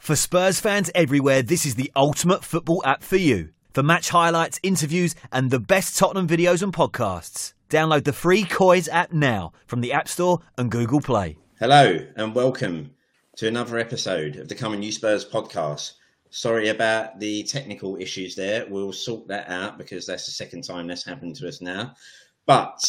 For Spurs fans everywhere, this is the ultimate football app for you. For match highlights, interviews, and the best Tottenham videos and podcasts. Download the free Coys app now from the App Store and Google Play. Hello, and welcome to another episode of the Coming New Spurs podcast. Sorry about the technical issues there. We'll sort that out because that's the second time that's happened to us now. But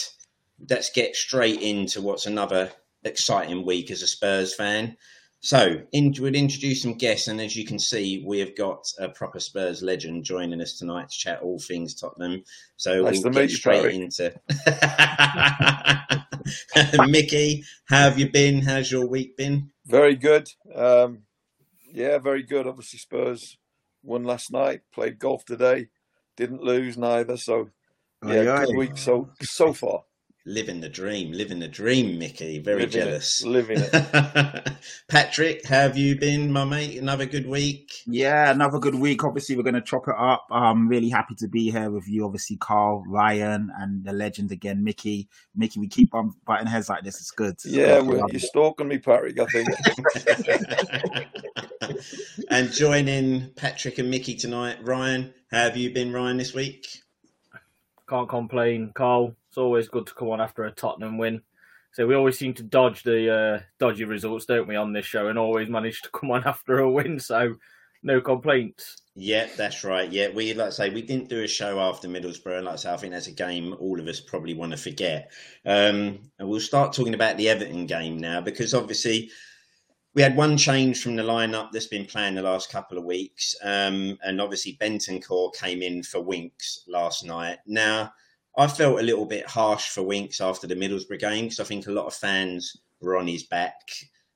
let's get straight into what's another exciting week as a Spurs fan. So, in, we'll introduce some guests, and as you can see, we have got a proper Spurs legend joining us tonight to chat all things Tottenham. So nice we'll get straight you, into Mickey. How have you been? How's your week been? Very good. Um, yeah, very good. Obviously, Spurs won last night. Played golf today. Didn't lose neither. So, yeah, Aye, good week so so far. Living the dream, living the dream, Mickey. Very Living it, jealous. living it. Patrick, how have you been, my mate? Another good week. Yeah, another good week. Obviously, we're going to chop it up. I'm really happy to be here with you. Obviously, Carl, Ryan, and the legend again, Mickey. Mickey, we keep on butting heads like this. It's good. Yeah, good. well, you're stalking me, Patrick. I think. and joining Patrick and Mickey tonight, Ryan. How have you been, Ryan, this week? Can't complain, Carl. It's always good to come on after a Tottenham win. So we always seem to dodge the uh, dodgy results, don't we, on this show, and always manage to come on after a win. So no complaints. Yeah, that's right. Yeah, we like I say we didn't do a show after Middlesbrough. and Like I say, I think that's a game all of us probably want to forget. Um, and we'll start talking about the Everton game now because obviously we had one change from the lineup that's been playing the last couple of weeks, um, and obviously Bentancur came in for Winks last night. Now I felt a little bit harsh for Winks after the Middlesbrough game because I think a lot of fans were on his back.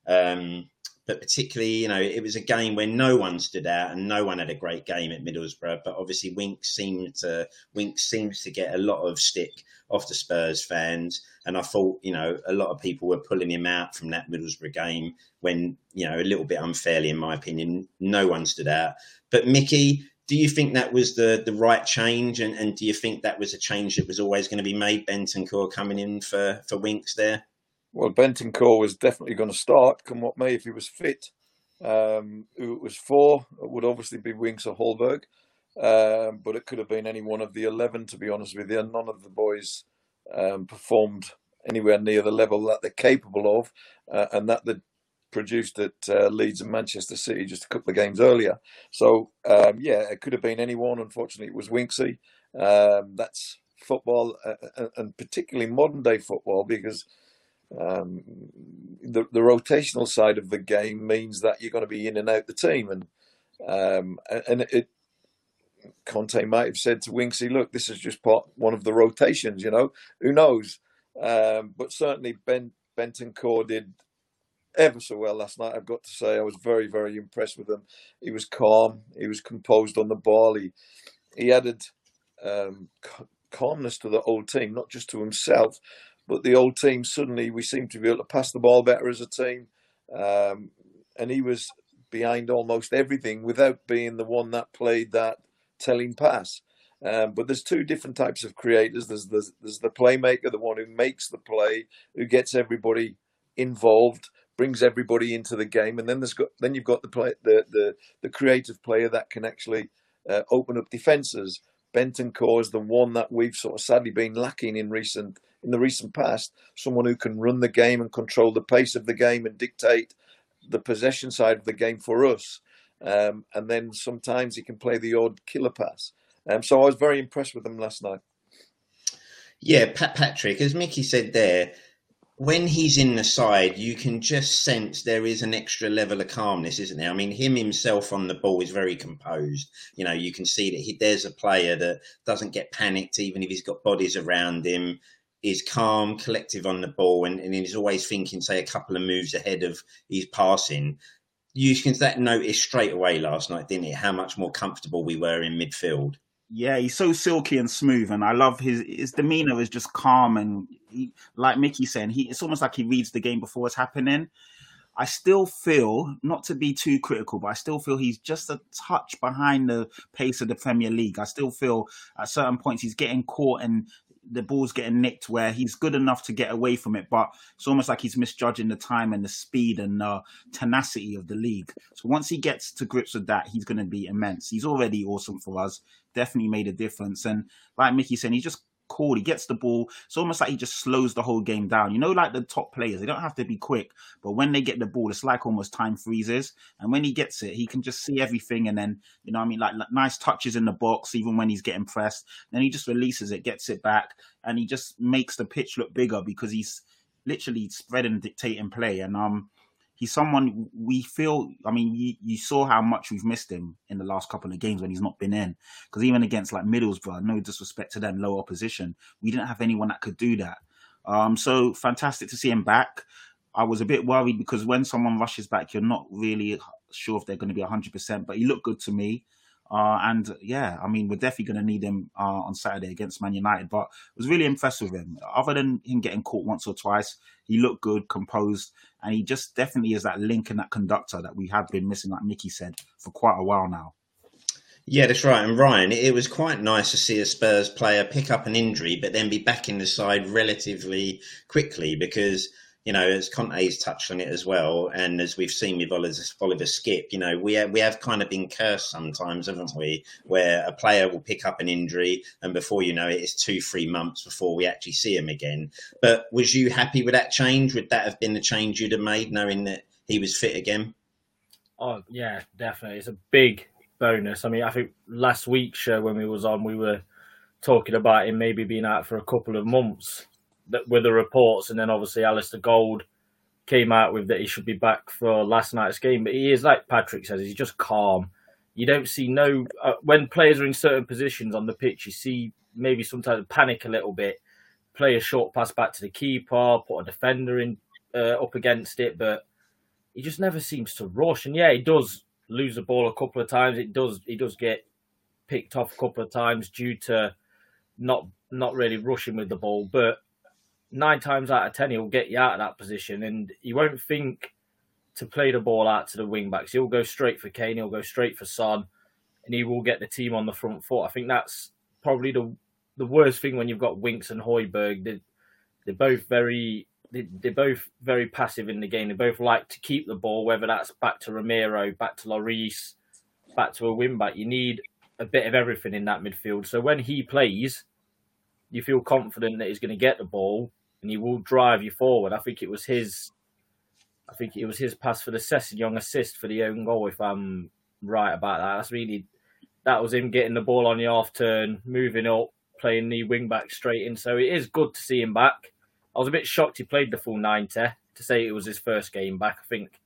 Um, but particularly, you know, it was a game where no one stood out and no one had a great game at Middlesbrough. But obviously, Winks seemed to Winks seems to get a lot of stick off the Spurs fans, and I thought, you know, a lot of people were pulling him out from that Middlesbrough game when, you know, a little bit unfairly, in my opinion. No one stood out. But Mickey, do you think that was the the right change, and, and do you think that was a change that was always going to be made? Bentancur coming in for for Winks there. Well, Bentancur was definitely going to start, come what may, if he was fit. Um, who it was for it would obviously be Winks or Højbjerg, um, but it could have been any one of the 11, to be honest with you. None of the boys um, performed anywhere near the level that they're capable of, uh, and that they produced at uh, Leeds and Manchester City just a couple of games earlier. So, um, yeah, it could have been anyone. Unfortunately, it was Winksy. Um, that's football, uh, uh, and particularly modern day football, because um, the the rotational side of the game means that you're going to be in and out the team, and um, and it. Conte might have said to Winksy, "Look, this is just part one of the rotations. You know, who knows?" Um, but certainly, Ben Bentancur did ever so well last night. I've got to say, I was very, very impressed with him. He was calm. He was composed on the ball. He he added um, ca- calmness to the whole team, not just to himself, but the old team. Suddenly, we seemed to be able to pass the ball better as a team, um, and he was behind almost everything without being the one that played that telling pass. Um, but there's two different types of creators. There's, there's there's the playmaker, the one who makes the play, who gets everybody involved, brings everybody into the game, and then there's got then you've got the play the the, the creative player that can actually uh, open up defenses. Bentancur is the one that we've sort of sadly been lacking in recent in the recent past. Someone who can run the game and control the pace of the game and dictate the possession side of the game for us. Um, and then sometimes he can play the odd killer pass. Um, so I was very impressed with him last night. Yeah, Pat Patrick, as Mickey said there, when he's in the side, you can just sense there is an extra level of calmness, isn't there? I mean, him himself on the ball is very composed. You know, you can see that he, there's a player that doesn't get panicked, even if he's got bodies around him, is calm, collective on the ball, and, and is always thinking, say, a couple of moves ahead of his passing. You can that notice straight away last night, didn't it? How much more comfortable we were in midfield. Yeah, he's so silky and smooth, and I love his his demeanor is just calm and he, like Mickey saying, he it's almost like he reads the game before it's happening. I still feel, not to be too critical, but I still feel he's just a touch behind the pace of the Premier League. I still feel at certain points he's getting caught in the ball's getting nicked where he's good enough to get away from it, but it's almost like he's misjudging the time and the speed and uh, tenacity of the league. So once he gets to grips with that, he's going to be immense. He's already awesome for us. Definitely made a difference. And like Mickey said, he just cool. He gets the ball. It's almost like he just slows the whole game down. You know, like the top players, they don't have to be quick, but when they get the ball, it's like almost time freezes. And when he gets it, he can just see everything. And then, you know, I mean, like, like nice touches in the box, even when he's getting pressed. Then he just releases it, gets it back, and he just makes the pitch look bigger because he's literally spreading, dictating play. And um, he's someone we feel. I mean, you, you saw how much we've missed him in the last couple of games when he's not been in. Because even against like Middlesbrough, no disrespect to them, low opposition, we didn't have anyone that could do that. Um, so fantastic to see him back. I was a bit worried because when someone rushes back, you're not really sure if they're going to be 100%, but he looked good to me. Uh, and yeah, I mean, we're definitely going to need him uh, on Saturday against Man United. But I was really impressed with him. Other than him getting caught once or twice, he looked good, composed, and he just definitely is that link and that conductor that we have been missing, like Mickey said, for quite a while now. Yeah, that's right. And Ryan, it was quite nice to see a Spurs player pick up an injury, but then be back in the side relatively quickly because you know, as Conte's touched on it as well, and as we've seen with Oliver, Oliver Skipp, you know, we have, we have kind of been cursed sometimes, haven't we? Where a player will pick up an injury, and before you know it, it's two, three months before we actually see him again. But was you happy with that change? Would that have been the change you'd have made, knowing that he was fit again? Oh yeah, definitely. It's a big bonus. I mean, I think last week's show when we was on, we were talking about him maybe being out for a couple of months that were the reports, and then obviously Alasdair Gold came out with that he should be back for last night's game. But he is like Patrick says, he's just calm. You don't see no uh, when players are in certain positions on the pitch. You see maybe sometimes panic a little bit, play a short pass back to the keeper, put a defender in uh, up against it, but he just never seems to rush. And yeah, he does lose the ball a couple of times. It does he does get picked off a couple of times due to not not really rushing with the ball, but nine times out of ten he'll get you out of that position, and he won't think to play the ball out to the wing backs. He'll go straight for Kane. He'll go straight for Son, and he will get the team on the front foot. I think that's probably the the worst thing when you've got Winks and Højbjerg. They, they're both very they, they're both very passive in the game. They both like to keep the ball, whether that's back to Romero, back to Lloris, back to a wing back. You need a bit of everything in that midfield. So when he plays, you feel confident that he's going to get the ball and he will drive you forward. I think it was his, I think it was his pass for the Sessegnon assist for the own goal. If I'm right about that, that's really that was him getting the ball on the off turn, moving up, playing the wing back straight in. So it is good to see him back. I was a bit shocked he played the full 90 to say it was his first game back. I think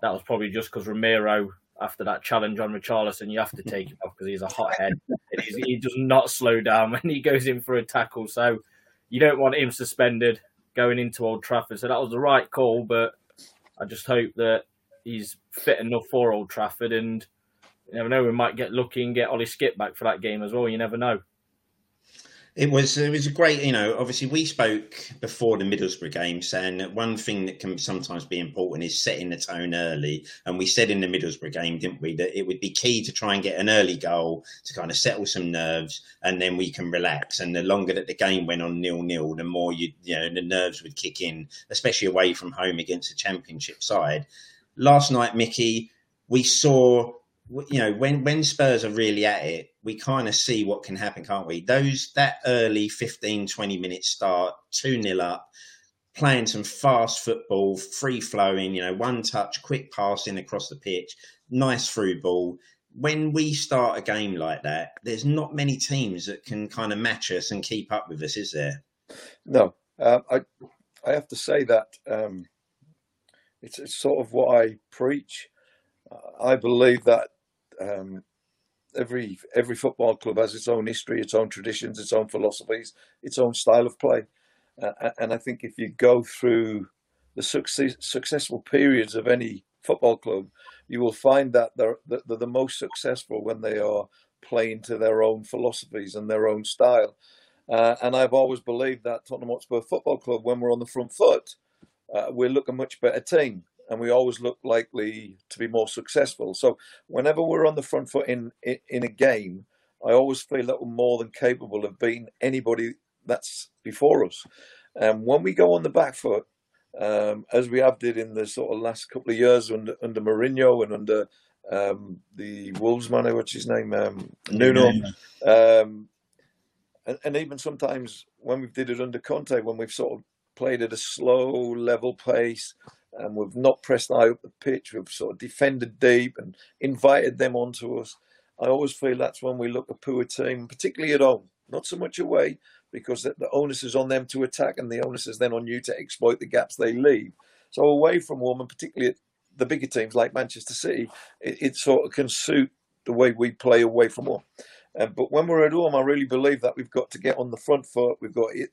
that was probably just because Romero, after that challenge on Richarlison, you have to take him off because he's a hothead. he does not slow down when he goes in for a tackle. So you don't want him suspended going into Old Trafford. So that was the right call, but I just hope that he's fit enough for Old Trafford. And you never know, we might get lucky and get Ollie Skipp back for that game as well. You never know. It was it was a great, you know. Obviously, we spoke before the Middlesbrough game, saying that one thing that can sometimes be important is setting the tone early. And we said in the Middlesbrough game, didn't we, that it would be key to try and get an early goal to kind of settle some nerves, and then we can relax. And the longer that the game went on nil nil, the more you you know the nerves would kick in, especially away from home against a Championship side. Last night, Mickey, we saw you know when when Spurs are really at it, we kind of see what can happen, can't we? Those that early 15, 20 minute start, two 0 up, playing some fast football, free flowing, you know, one touch, quick passing across the pitch, nice through ball. When we start a game like that, there's not many teams that can kind of match us and keep up with us, is there? No, um, I I have to say that um, it's, it's sort of what I preach. I believe that um, every every football club has its own history, its own traditions, its own philosophies, its own style of play. Uh, and I think if you go through the success, successful periods of any football club, you will find that they're, they're the most successful when they are playing to their own philosophies and their own style. Uh, and I've always believed that Tottenham Hotspur Football Club, when we're on the front foot, uh, we look a much better team and we always look likely to be more successful. So whenever we're on the front foot in in, a game, I always feel a little more than capable of beating anybody that's before us. And when we go on the back foot, um, as we have did in the sort of last couple of years under under Mourinho and under um, the Wolves man, what's his name, um, Nuno, um, and, and, even sometimes when we did it under Conte, when we've sort of played at a slow level pace and we've not pressed high up the pitch, we've sort of defended deep and invited them onto us. I always feel that's when we look a poor team, particularly at home, not so much away, because the, onus is on them to attack and the onus is then on you to exploit the gaps they leave. So away from home, and particularly the bigger teams like Manchester City, it, it, sort of can suit the way we play away from home. Uh, but when we're at home, I really believe that we've got to get on the front foot. We've got to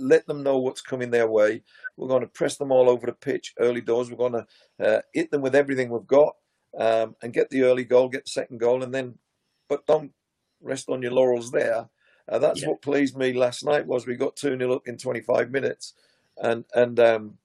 let them know what's coming their way. We're going to press them all over the pitch early doors. We're going to uh, hit them with everything we've got um, and get the early goal, get the second goal, and then, but don't rest on your laurels there. Uh, that's yeah. what pleased me last night was we got 2 0 up in 25 minutes. And, and um,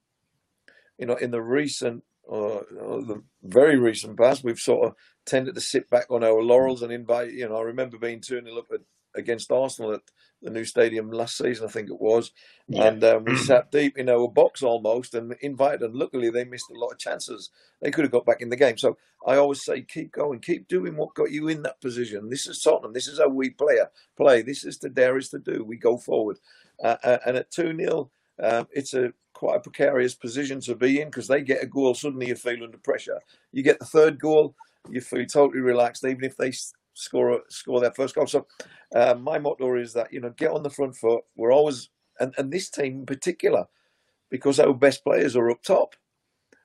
you know, in the recent, uh, the very recent past, we've sort of tended to sit back on our laurels and invite, you know, I remember being 2 0 up at against Arsenal at the new stadium last season, I think it was. Yeah. And um, we sat deep in our box almost and invited. And luckily, they missed a lot of chances. They could have got back in the game. So I always say, keep going, keep doing what got you in that position. This is Tottenham. This is how we play. Play. This is the dare is to do. We go forward. Uh, uh and at two 0 um, it's a quite a precarious position to be in because they get a goal. Suddenly, you feel under pressure. You get the third goal, you feel totally relaxed, even if they score score their first goal. So uh, my motto is that you know get on the front foot. We're always and, and this team in particular because our best players are up top.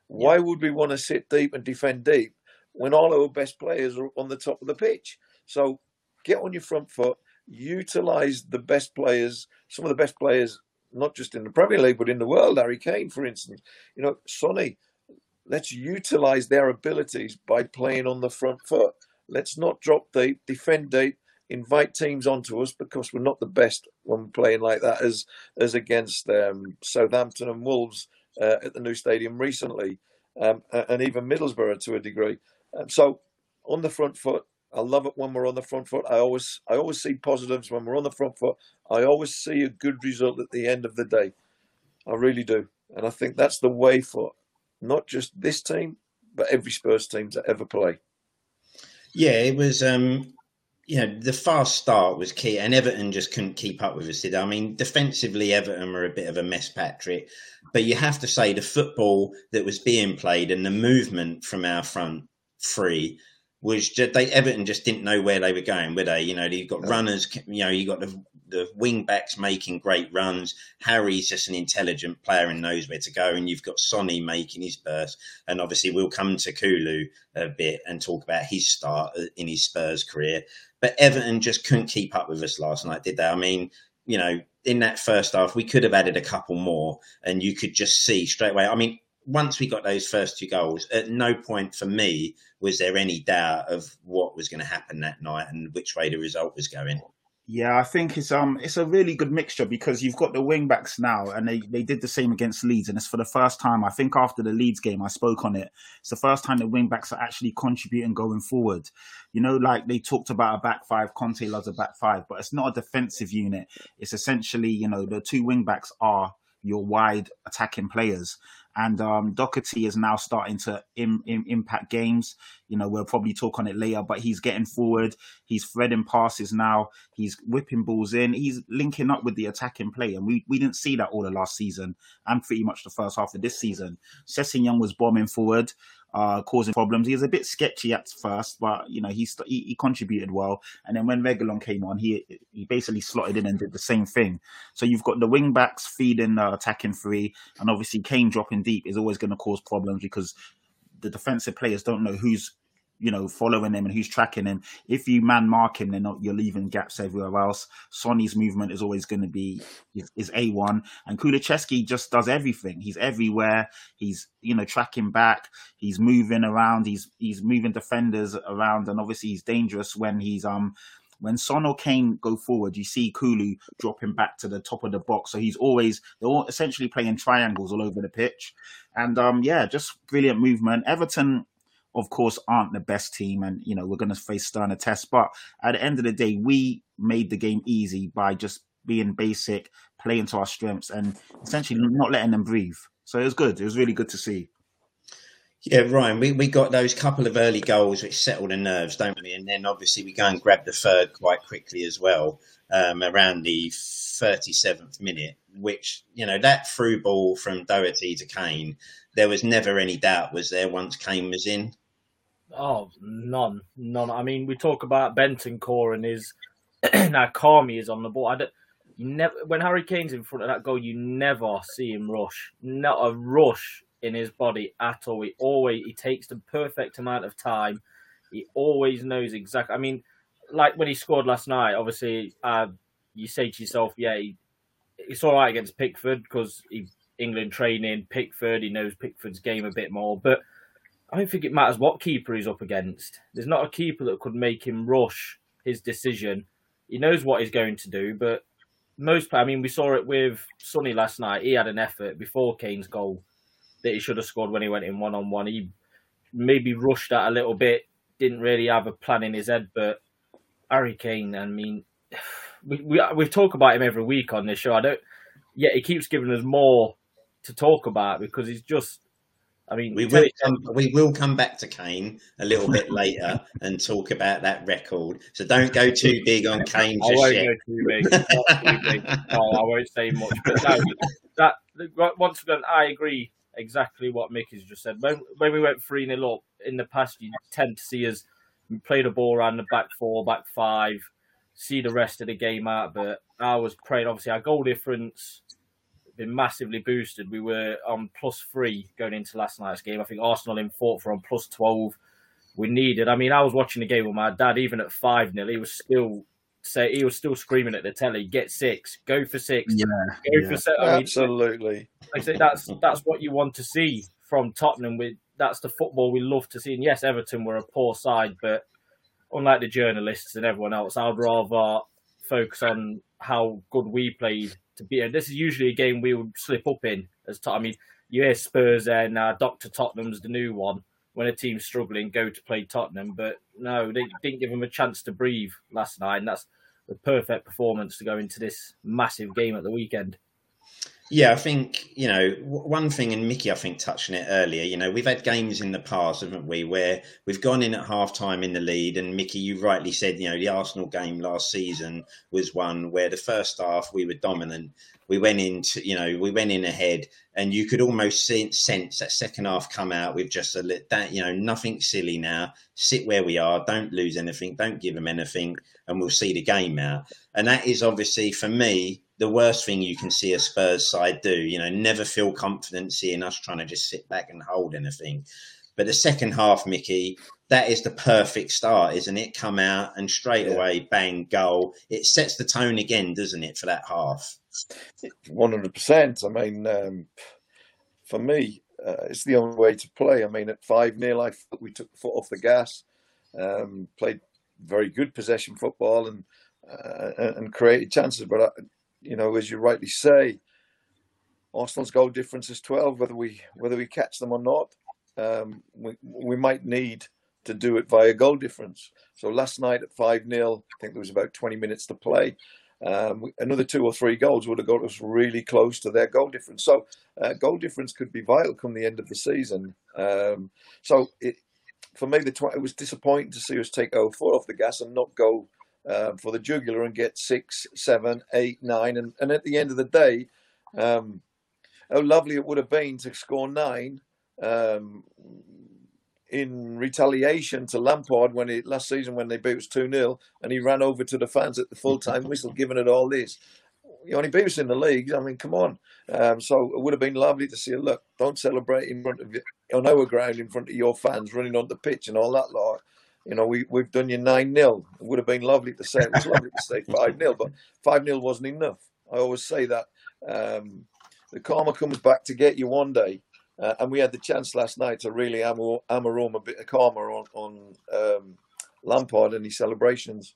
Why would we want to sit deep and defend deep when all our best players are on the top of the pitch? So get on your front foot, utilize the best players, some of the best players, not just in the Premier League but in the world. Harry Kane, for instance, you know, Sonny. Let's utilize their abilities by playing on the front foot. Let's not drop deep, defend deep, invite teams onto us because we're not the best when playing like that as as against um, Southampton and Wolves uh, at the new stadium recently, um, and even Middlesbrough to a degree. Um, so on the front foot, I love it when we're on the front foot. I always I always see positives when we're on the front foot. I always see a good result at the end of the day. I really do, and I think that's the way for not just this team, but every Spurs team to ever play. Yeah, it was. Um, you know, the fast start was key, and Everton just couldn't keep up with us. Did I mean defensively, Everton were a bit of a mess, Patrick. But you have to say the football that was being played and the movement from our front three was just they Everton just didn't know where they were going, were they? You know, you've got runners, you know, you've got the the wing backs making great runs. Harry's just an intelligent player and knows where to go. And you've got Sonny making his burst. And obviously, we'll come to Kulu a bit and talk about his start uh, in his Spurs career. But Everton just couldn't keep up with us last night, did they? I mean, you know, in that first half, we could have added a couple more, and you could just see straight away. I mean, once we got those first two goals, at no point for me was there any doubt of what was going to happen that night and which way the result was going. Yeah, I think it's um it's a really good mixture because you've got the wing backs now, and they, they did the same against Leeds, and it's for the first time. I think after the Leeds game, I spoke on it. It's the first time the wing backs are actually contributing going forward. You know, like they talked about a back five, Conte loves a back five, but it's not a defensive unit. It's essentially, you know, the two wing backs are your wide attacking players. And um, Doherty is now starting to Im- Im- impact games. You know, we'll probably talk on it later, but he's getting forward. He's threading passes now. He's whipping balls in. He's linking up with the attacking play. And we, we didn't see that all the last season and pretty much the first half of this season. Sessegnon was bombing forward uh, causing problems. He was a bit sketchy at first, but you know he, he, he contributed well. And then when Reguilón came on, he he basically slotted in and did the same thing. So you've got the wing backs feeding, uh, attacking free, and obviously Kane dropping deep is always going to cause problems because the defensive players don't know who's you know, following him and who's tracking him. If you man mark him, then you're leaving gaps everywhere else. Sonny's movement is always going to be is, a one, and Kulusevski just does everything. He's everywhere. He's you know tracking back. He's moving around. He's he's moving defenders around, and obviously he's dangerous when he's um when Son or Kane go forward, you see Kulu dropping back to the top of the box. So he's always they're all essentially playing triangles all over the pitch. And um yeah, just brilliant movement. Everton of course, aren't the best team, and you know we're going to face sterner tests. But at the end of the day, we made the game easy by just being basic, playing to our strengths, and essentially not letting them breathe. So it was good. It was really good to see. Yeah, Ryan, we, we got those couple of early goals which settled the nerves, don't we? And then obviously we go and grab the third quite quickly as well, um, around the 37th minute, which, you know, that through ball from Doherty to Kane, there was never any doubt, was there, once Kane was in? Oh, none, none. I mean, we talk about Bentancur and his now Carmi is on the ball. I don't, you never when Harry Kane's in front of that goal, you never see him rush. Not a rush in his body at all. He always he takes the perfect amount of time. He always knows exactly. I mean, like when he scored last night, obviously, uh, you say to yourself, yeah, he, it's all right against Pickford because he England training Pickford. He knows Pickford's game a bit more, but I don't think it matters what keeper he's up against. There's not a keeper that could make him rush his decision. He knows what he's going to do, but most, I mean, we saw it with Sonny last night. He had an effort before Kane's goal that he should have scored when he went in one on one. He maybe rushed that a little bit, didn't really have a plan in his head. But Harry Kane, I mean, we we we talk about him every week on this show. I don't. Yet he keeps giving us more to talk about because he's just. I mean, we will come, we will come back to Kane a little bit later and talk about that record. So don't go too big on Kane I won't yet. go too big. Not too big. No, I won't say much. But no, that once again, I agree exactly what Mickey's just said. When when we went three 0 up in the past, you tend to see us play the ball around the back four, back five, see the rest of the game out. But I was praying. Obviously, our goal difference been massively boosted. We were on plus three going into last night's game. I think Arsenal in fourth were on plus twelve. We needed. I mean, I was watching the game with my dad. Even at five 0 he was still say he was still screaming at the telly, "Get six, go for six, Yeah, go yeah. for six. I mean, Absolutely. like I say, that's that's what you want to see from Tottenham. With that's the football we love to see. And yes, Everton were a poor side, but unlike the journalists and everyone else, I'd rather focus on how good we played to be. And this is usually a game we would slip up in as Tot- I mean, you hear Spurs and uh, Doctor Tottenham's the new one. When a team's struggling, go to play Tottenham, but no, they didn't give them a chance to breathe last night, and that's the perfect performance to go into this massive game at the weekend. Yeah, I think, you know, one thing, and Mickey, I think, touched on it earlier, you know, we've had games in the past, haven't we, where we've gone in at half time in the lead. And Mickey, you rightly said, you know, the Arsenal game last season was one where the first half we were dominant. We went into, you know, we went in ahead, and you could almost sense that second half come out with just a lit that, you know, nothing silly now. Sit where we are, don't lose anything, don't give them anything, and we'll see the game out. And that is obviously, for me, the worst thing you can see a Spurs side do. You know, never feel confident seeing us trying to just sit back and hold anything. But the second half, Mickey, that is the perfect start, isn't it? Come out and straight Yeah. away, bang, goal. It sets the tone again, doesn't it, for that half? One hundred percent. I mean, um, for me, uh, it's the only way to play. I mean, at five 0 I thought we took the foot off the gas, um, played very good possession football, and uh, and created chances. But uh, you know, as you rightly say, Arsenal's goal difference is twelve. Whether we whether we catch them or not, um, we we might need to do it via goal difference. So last night at five 0 I think there was about twenty minutes to play. Um, another two or three goals would have got us really close to their goal difference. So uh, goal difference could be vital come the end of the season. Um, so it, for me, the tw- it was disappointing to see us take our foot off the gas and not go uh, for the jugular and get six, seven, eight, nine, and, and at the end of the day, um, how lovely it would have been to score nine um, in retaliation to Lampard when he last season when they beat us two 0 and he ran over to the fans at the full time whistle, giving it all this. You only beat us in the league. I mean, come on. Um, so it would have been lovely to see. Look, don't celebrate in front of on our ground in front of your fans running on the pitch and all that lot. You know, we we've done you nine 0 It would have been lovely to say. It was lovely to say five 0 but five 0 wasn't enough. I always say that um, the karma comes back to get you one day. Uh, and we had the chance last night to really hammer, hammer home a bit of karma on, on um, Lampard and his celebrations.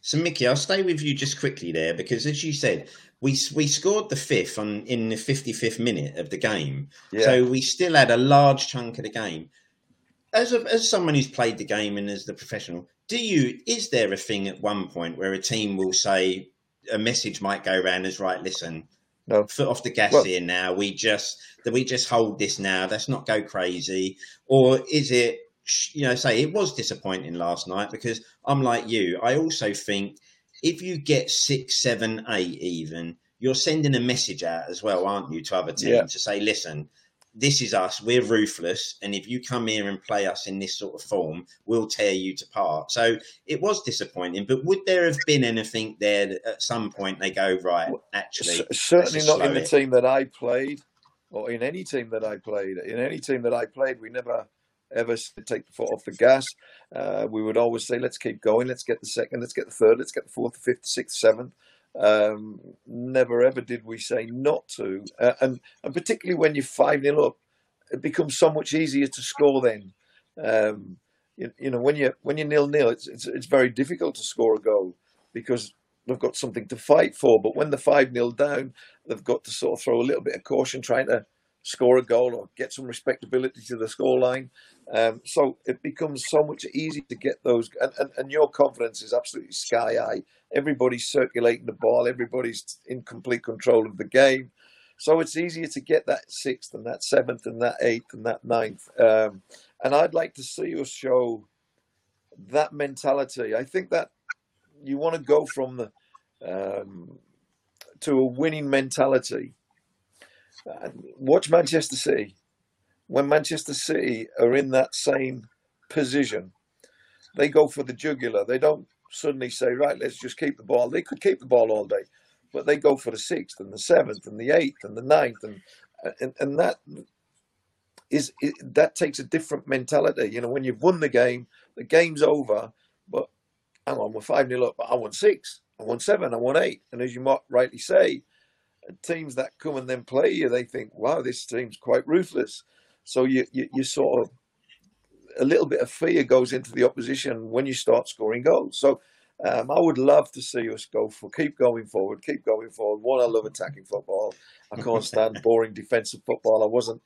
So, Mickey, I'll stay with you just quickly there because, as you said, we we scored the fifth on in the fifty fifth minute of the game, Yeah. so we still had a large chunk of the game. As as someone who's played the game and as the professional, do you is there a thing at one point where a team will say, a message might go around as right. Listen, No. foot off the gas Well- here now. We just that we just hold this now. Let's not go crazy. Or is it? You know, say it was disappointing last night because I'm like you. I also think if you get six, seven, eight, even you're sending a message out as well, aren't you, to other teams Yeah. to say, listen, this is us. We're ruthless, and if you come here and play us in this sort of form, we'll tear you to part. So it was disappointing. But would there have been anything there that at some point they go right? Actually, certainly not in the it. team that I played, or in any team that I played. In any team that I played, we never ever take the foot off the gas. Uh, we would always say, "Let's keep going. Let's get the second. Let's get the third. Let's get the fourth, the fifth, the sixth, seventh." Um, never ever did we say not to, uh, and and particularly when you're five 0 up, it becomes so much easier to score. Then, um, you, you know, when you when you're nil nil, it's, it's it's very difficult to score a goal because they've got something to fight for. But when they're 5 0 down, they've got to sort of throw a little bit of caution trying to score a goal or get some respectability to the scoreline. Um, so it becomes so much easier to get those. And, and, and your confidence is absolutely sky high. Everybody's circulating the ball, everybody's in complete control of the game. So it's easier to get that sixth and that seventh and that eighth and that ninth. Um, and I'd like to see us show that mentality. I think that you want to go from the um, to a winning mentality. Uh, watch Manchester City. When Manchester City are in that same position, they go for the jugular. They don't suddenly say, "Right, let's just keep the ball." They could keep the ball all day, but they go for the sixth and the seventh and the eighth and the ninth, and and, and that is that takes a different mentality. You know, when you've won the game, the game's over, but hang on, we're 5 0 up, but I won six, I won seven, I won eight. And as you might rightly say, teams that come and then play you, they think, wow, this team's quite ruthless. So you, you, you sort of, a little bit of fear goes into the opposition when you start scoring goals. So um, I would love to see us go for, keep going forward, keep going forward. One, I love attacking football. I can't stand boring defensive football. I wasn't,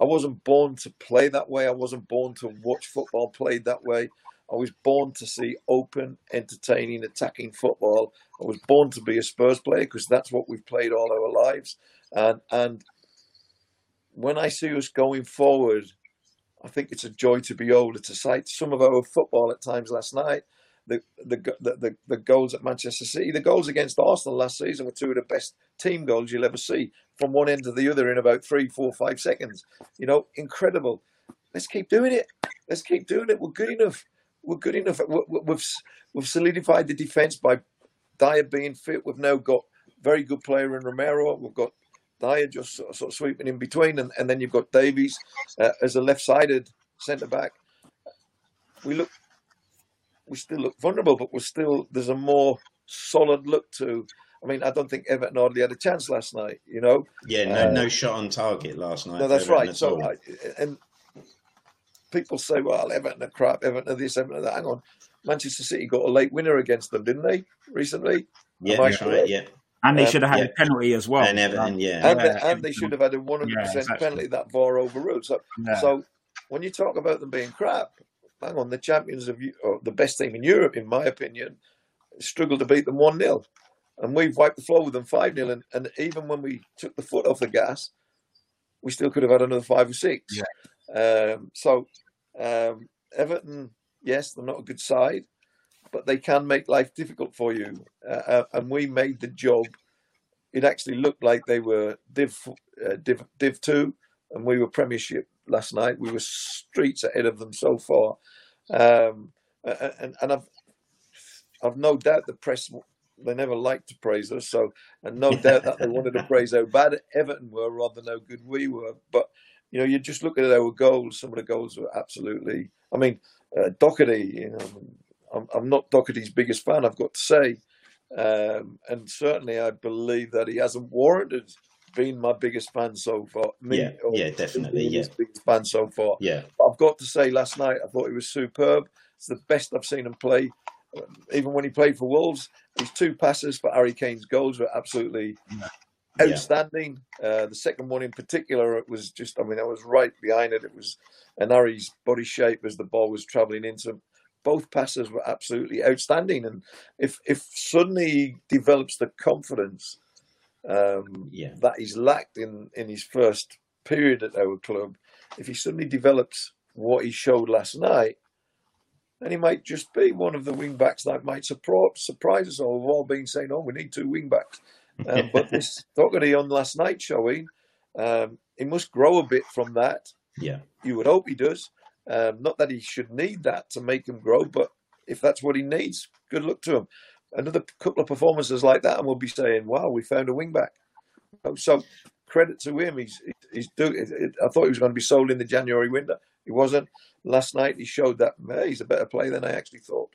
I wasn't born to play that way. I wasn't born to watch football played that way. I was born to see open, entertaining, attacking football. I was born to be a Spurs player because that's what we've played all our lives. And and when I see us going forward, I think it's a joy to behold. It's a sight. Some of our football at times last night, the the the the, the goals at Manchester City, the goals against Arsenal last season were two of the best team goals you'll ever see from one end to the other in about three, four, five seconds. You know, incredible. Let's keep doing it. Let's keep doing it. We're good enough we're good enough. We've we've solidified the defence by Dier being fit. We've now got very good player in Romero. We've got Dier just sort of, sort of sweeping in between, and, and then you've got Davies uh, as a left-sided centre back. We look, we still look vulnerable, but we're still there's a more solid look to. I mean, I don't think Everton hardly had a chance last night. You know, Yeah, no, Uh, no shot on target last night. no, that's Everton right. So. I, and people say, well, Everton are crap, Everton are this, Everton are that. Hang on. Manchester City got a late winner against them, didn't they, recently? yeah, I that's right. correct? Yeah, And they Um, should have had yeah. a penalty as well. and Everton, Um, yeah, And, Yeah, they, and they should have had a 100% Yeah, exactly. penalty that VAR overruled. So, yeah. so when you talk about them being crap, hang on, the champions of or the best team in Europe, in my opinion, struggled to beat them 1 0. And we've wiped the floor with them 5 0. And, and even when we took the foot off the gas, we still could have had another five or six. Um, so, um, Everton, yes, they're not a good side, but they can make life difficult for you. Uh, uh, and we made the job. It actually looked like they were Div, uh, Div, Div 2, and we were Premiership last night. We were streets ahead of them so far. Um, and, and I've, I've no doubt the press, they never liked to praise us. So, and no doubt that they wanted to praise how bad Everton were rather than how good we were. But, you know, you just look at our goals, some of the goals were absolutely, I mean, uh, Doherty, you know, I'm, I'm not Doherty's biggest fan, I've got to say. Um, and certainly I believe that he hasn't warranted being my biggest fan so far. Me, Yeah, or yeah, definitely, yeah. biggest fan so far. yeah, But I've got to say, last night I thought he was superb. It's the best I've seen him play. Even when he played for Wolves, his two passes for Harry Kane's goals were absolutely Yeah. Outstanding. Uh, the second one in particular, it was just, I mean, I was right behind it. It was, Anari's body shape as the ball was travelling into both passes were absolutely outstanding. And if if suddenly he develops the confidence um, Yeah. that he's lacked in in his first period at our club, if he suddenly develops what he showed last night, then he might just be one of the wing backs that might surprise, surprise us all. We've all been saying, "Oh, we need two wing backs," um, but this Doherty on last night showing, um, he must grow a bit from that. Yeah. You would hope he does. Um, not that he should need that to make him grow, but if that's what he needs, good luck to him. Another couple of performances like that, and we'll be saying, "Wow, we found a wing back." So credit to him. He's he's doing. I thought he was going to be sold in the January window. He wasn't. Last night he showed that hey, he's a better player than I actually thought.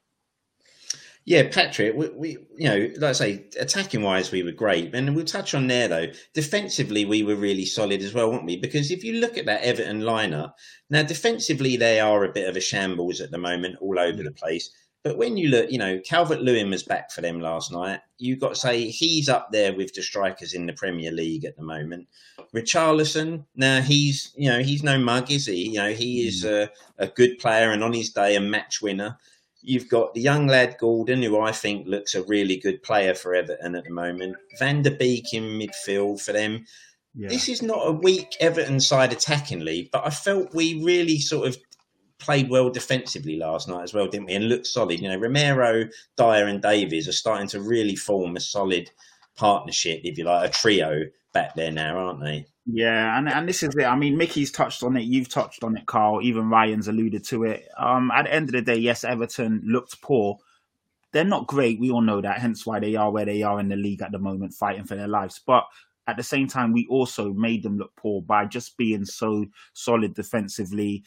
Yeah, Patrick, we, we you know, like I say, attacking wise, we were great. And we'll touch on there, though. Defensively, we were really solid as well, weren't we? Because if you look at that Everton lineup, now defensively, they are a bit of a shambles at the moment, all over the mm. place. But when you look, you know, Calvert Lewin was back for them last night. You've got to say he's up there with the strikers in the Premier League at the moment. Richarlison, now he's, you know, he's no mug, is he? You know, he is mm. a, a good player and on his day a match winner. You've got the young lad Gordon, who I think looks a really good player for Everton at the moment. Van der Beek in midfield for them. Yeah. This is not a weak Everton side attackingly, but I felt we really sort of played well defensively last night as well, didn't we? And looked solid. You know, Romero, Dier, and Davies are starting to really form a solid partnership, if you like, a trio back there now, aren't they? Yeah, and and this is it. I mean, Mickey's touched on it. You've touched on it, Carl. Even Ryan's alluded to it. Um, at the end of the day, yes, Everton looked poor. They're not great. We all know that. Hence why they are where they are in the league at the moment, fighting for their lives. But at the same time, we also made them look poor by just being so solid defensively.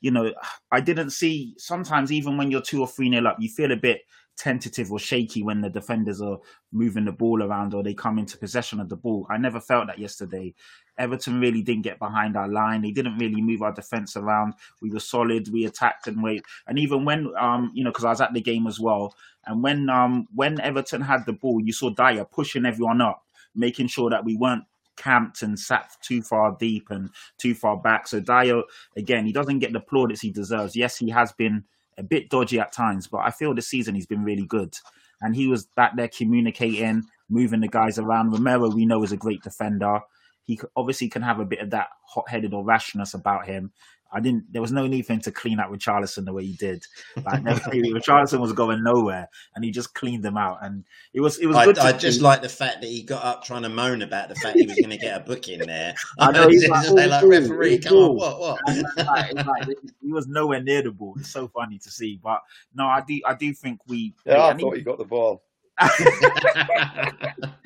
You know, I didn't see. Sometimes even when you're two or three nil up, you feel a bit tentative or shaky when the defenders are moving the ball around or they come into possession of the ball. I never felt that yesterday. Everton really didn't get behind our line. They didn't really move our defense around. We were solid. We attacked and wait. And even when, um, you know, because I was at the game as well, and when, um, when Everton had the ball, you saw Dier pushing everyone up, making sure that we weren't camped and sat too far deep and too far back. So Dier, again, he doesn't get the plaudits he deserves. Yes, he has been a bit dodgy at times, but I feel this season he's been really good. And he was back there communicating, moving the guys around. Romero, we know, is a great defender. He obviously can have a bit of that hot-headed or rashness about him. I didn't. There was no need for him to clean out Richarlison the way he did. Like Richarlison was going nowhere, and he just cleaned them out. And it was it was I, good. I just see. like the fact that he got up trying to moan about the fact he was going to get a book in there. I know, he's It's like, just like, "Oh, referee, oh, come on, oh." what, what? Like- like he was nowhere near the ball. It's so funny to see. But no, I do I do think we Yeah, I and thought he got the ball.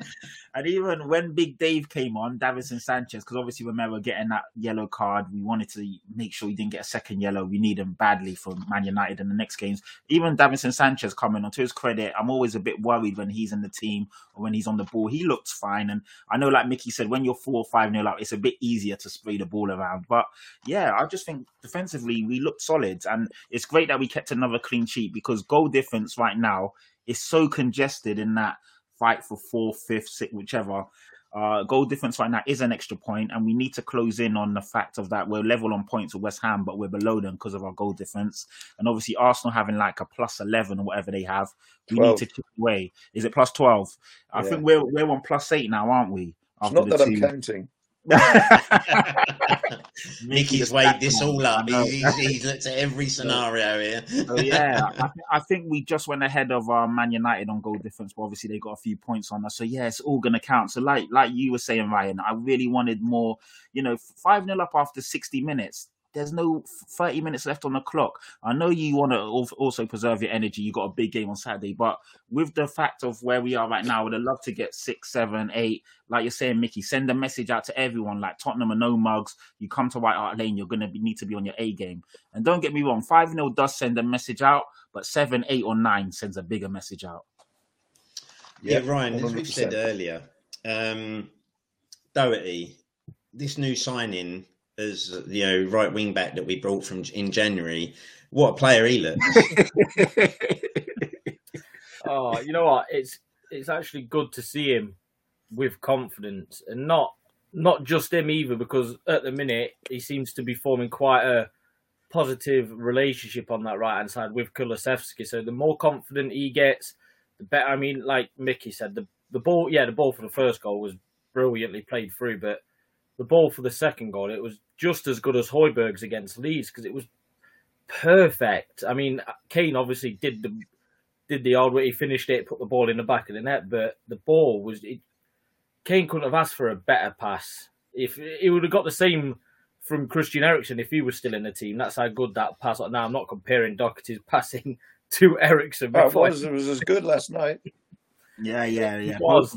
And even when Big Dave came on, Davinson Sanchez, because obviously Romero getting that yellow card, we wanted to make sure he didn't get a second yellow. We need him badly for Man United in the next games. Even Davinson Sanchez coming on, to his credit, I'm always a bit worried when he's in the team or when he's on the ball. He looks fine. And I know, like Mickey said, when you're four or five nil up, it's a bit easier to spray the ball around. But yeah, I just think defensively we looked solid. And it's great that we kept another clean sheet because goal difference right now is so congested in that fight for fourth, fifth, sixth, whichever. Uh, goal difference right now is an extra point, and we need to close in on the fact of that we're level on points with West Ham, but we're below them because of our goal difference. And obviously, Arsenal having like a plus eleven or whatever they have, we 12. need to chip away. Is it plus twelve? I Yeah. think we're we're on plus eight now, aren't we? It's After not that I'm two- counting. Mickey's weighed this all up. He's, he's, looked at every scenario here. So yeah, I, th- I think we just went ahead of uh, Man United on goal difference, but obviously they got a few points on us. So yeah, it's all gonna count. So like like you were saying, Ryan, I really wanted more. You know, five 0 up after sixty minutes. There's no 30 minutes left on the clock. I know you want to also preserve your energy. You got a big game on Saturday, but with the fact of where we are right now, I would have loved to get six, seven, eight. Like you're saying, Mickey, send a message out to everyone. Like Tottenham are no mugs. You come to White Hart Lane, you're gonna be, need to be on your A game. And don't get me wrong, five 0 does send a message out, but seven, eight, or nine sends a bigger message out. Yeah, Yeah, Ryan, as we 100%. said earlier, um, Doherty, this new signing as you know right wing back that we brought from in January, what a player he looks. Oh, you know what? It's it's actually good to see him with confidence, and not not just him either, because at the minute he seems to be forming quite a positive relationship on that right hand side with Kulusevski. So the more confident he gets, the better. I mean, like Mickey said, the the ball, yeah, the ball for the first goal was brilliantly played through, but the ball for the second goal, it was just as good as Højbjerg's against Leeds because it was perfect. I mean, Kane obviously did the did the odd way. He finished it, put the ball in the back of the net, but the ball was. It, Kane couldn't have asked for a better pass. If he would have got the same from Christian Eriksen if he was still in the team, that's how good that pass. Now I'm not comparing Doherty's passing to Eriksen. Oh, it was it was as good last night. Yeah, yeah, yeah. Was.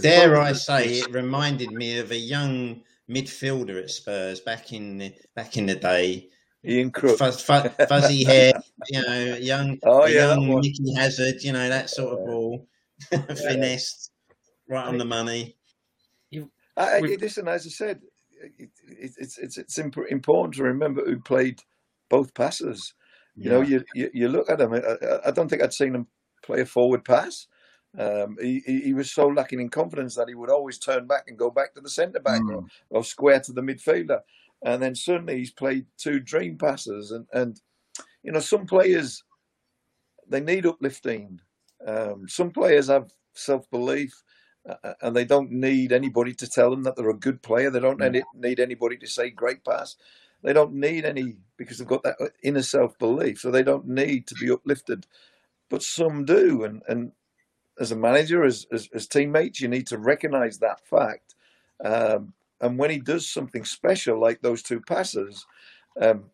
Dare I say, it reminded me of a young midfielder at Spurs back in the, back in the day. Ian Crook. Fuzz, fuzz, fuzzy hair, you know, young, Oh, yeah, young that one. Mickey Hazard, you know, that sort of ball. Finessed, right on the money. I, I, We've- listen, as I said, it, it, it's it's it's important to remember who played both passes. You know, you, you you look at him. I, I- I don't think I'd seen him play a forward pass. Um, he, he was so lacking in confidence that he would always turn back and go back to the centre back or, or square to the midfielder. And then suddenly he's played two dream passes. And, and you know, some players, they need uplifting. Um, some players have self belief uh, and they don't need anybody to tell them that they're a good player. They don't need, need anybody to say great pass. They don't need any because they've got that inner self belief. So they don't need to be uplifted. But some do. And, and as a manager, as, as, as teammates, you need to recognize that fact. Um, and when he does something special like those two passes, um,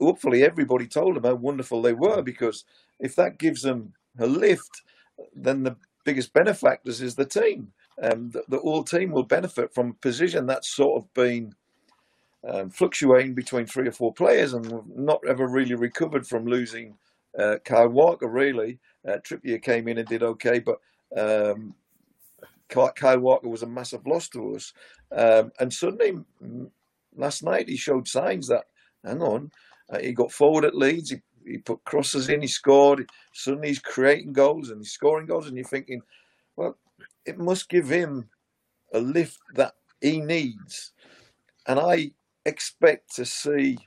hopefully everybody told him how wonderful they were because if that gives them a lift, then the biggest benefactors is the team. Um, the, whole team will benefit from a position that's sort of been um, fluctuating between three or four players and not ever really recovered from losing uh, Kyle Walker, really. Uh, Trippier came in and did okay, but um, Kyle Walker was a massive loss to us. Um, and suddenly, last night, he showed signs that, hang on, uh, he got forward at Leeds, he, he put crosses in, he scored. Suddenly, he's creating goals and he's scoring goals, and you're thinking, well, it must give him a lift that he needs. And I expect to see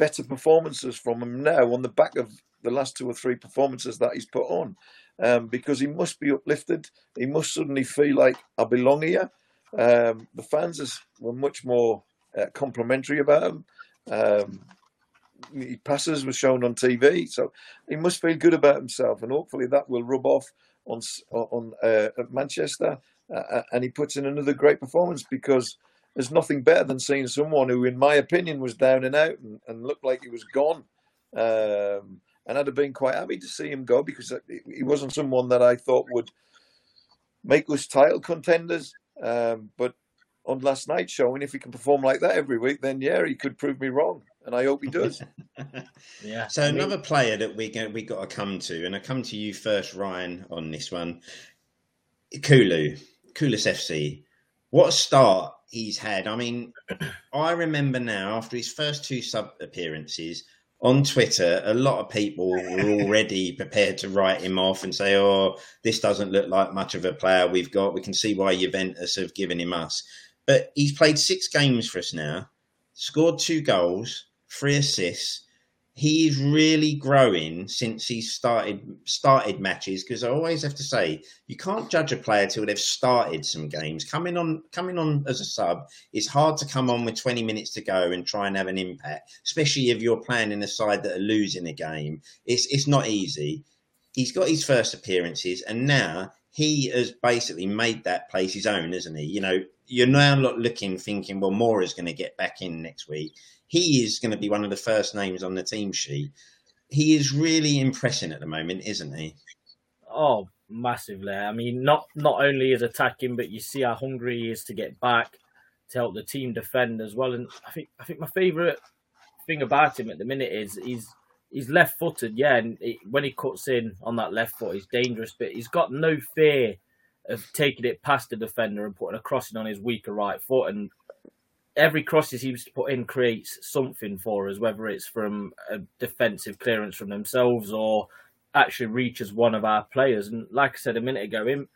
better performances from him now on the back of the last two or three performances that he's put on. Um, because he must be uplifted. He must suddenly feel like I belong here. Um, the fans is, were much more uh, complimentary about him. Um, he passes were shown on TV, so he must feel good about himself, and hopefully that will rub off on on uh, Manchester, uh, and he puts in another great performance because there's nothing better than seeing someone who, in my opinion, was down and out and, and looked like he was gone. Um, and I'd have been quite happy to see him go because he wasn't someone that I thought would make us title contenders. Um, but on last night's showing, if he can perform like that every week, then yeah, he could prove me wrong, and I hope he does. Yeah. So another player that we go, we got to come to, and I come to you first, Ryan, on this one. Kulu, Kulusevski. What a start he's had. I mean, I remember now after his first two sub appearances on Twitter, a lot of people were already prepared to write him off and say, "Oh, this doesn't look like much of a player we've got. We can see why Juventus have given him us." But he's played six games for us now, scored two goals, three assists he's really growing since he started started matches because I always have to say you can't judge a player till they've started some games. Coming on coming on as a sub, it's hard to come on with 20 minutes to go and try and have an impact, especially if you're playing in a side that are losing a game. It's it's not easy. He's got his first appearances and now he has basically made that place his own, isn't he? You know, you're now not looking thinking, well, Moura's going to get back in next week he is going to be one of the first names on the team sheet. He is really impressing at the moment, isn't he? Oh, massively. I mean, not not only is attacking, but you see how hungry he is to get back to help the team defend as well. And I think I think my favourite thing about him at the minute is he's he's left footed, yeah, and it, when he cuts in on that left foot, he's dangerous, but he's got no fear of taking it past the defender and putting a crossing on his weaker right foot. And every cross he seems to put in creates something for us, whether it's from a defensive clearance from themselves or actually reaches one of our players. And like I said a minute ago, him,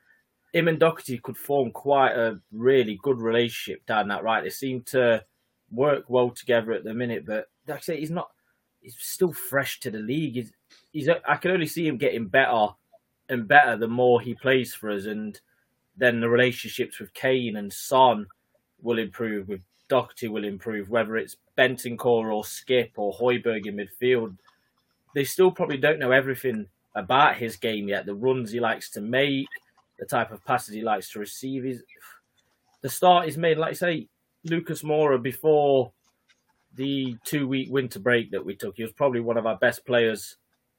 him and Doherty could form quite a really good relationship down that right. They seem to work well together at the minute. But like I say, he's not. He's still fresh to the league. He's, he's. I can only see him getting better and better the more he plays for us, and then the relationships with Kane and Son will improve. With Doherty will improve. Whether it's Bentancur or Skipp or Højbjerg in midfield, they still probably don't know everything about his game yet. The runs he likes to make, the type of passes he likes to receive. Is the start is made. Like I say, Lucas Moura before the two week winter break that we took, he was probably one of our best players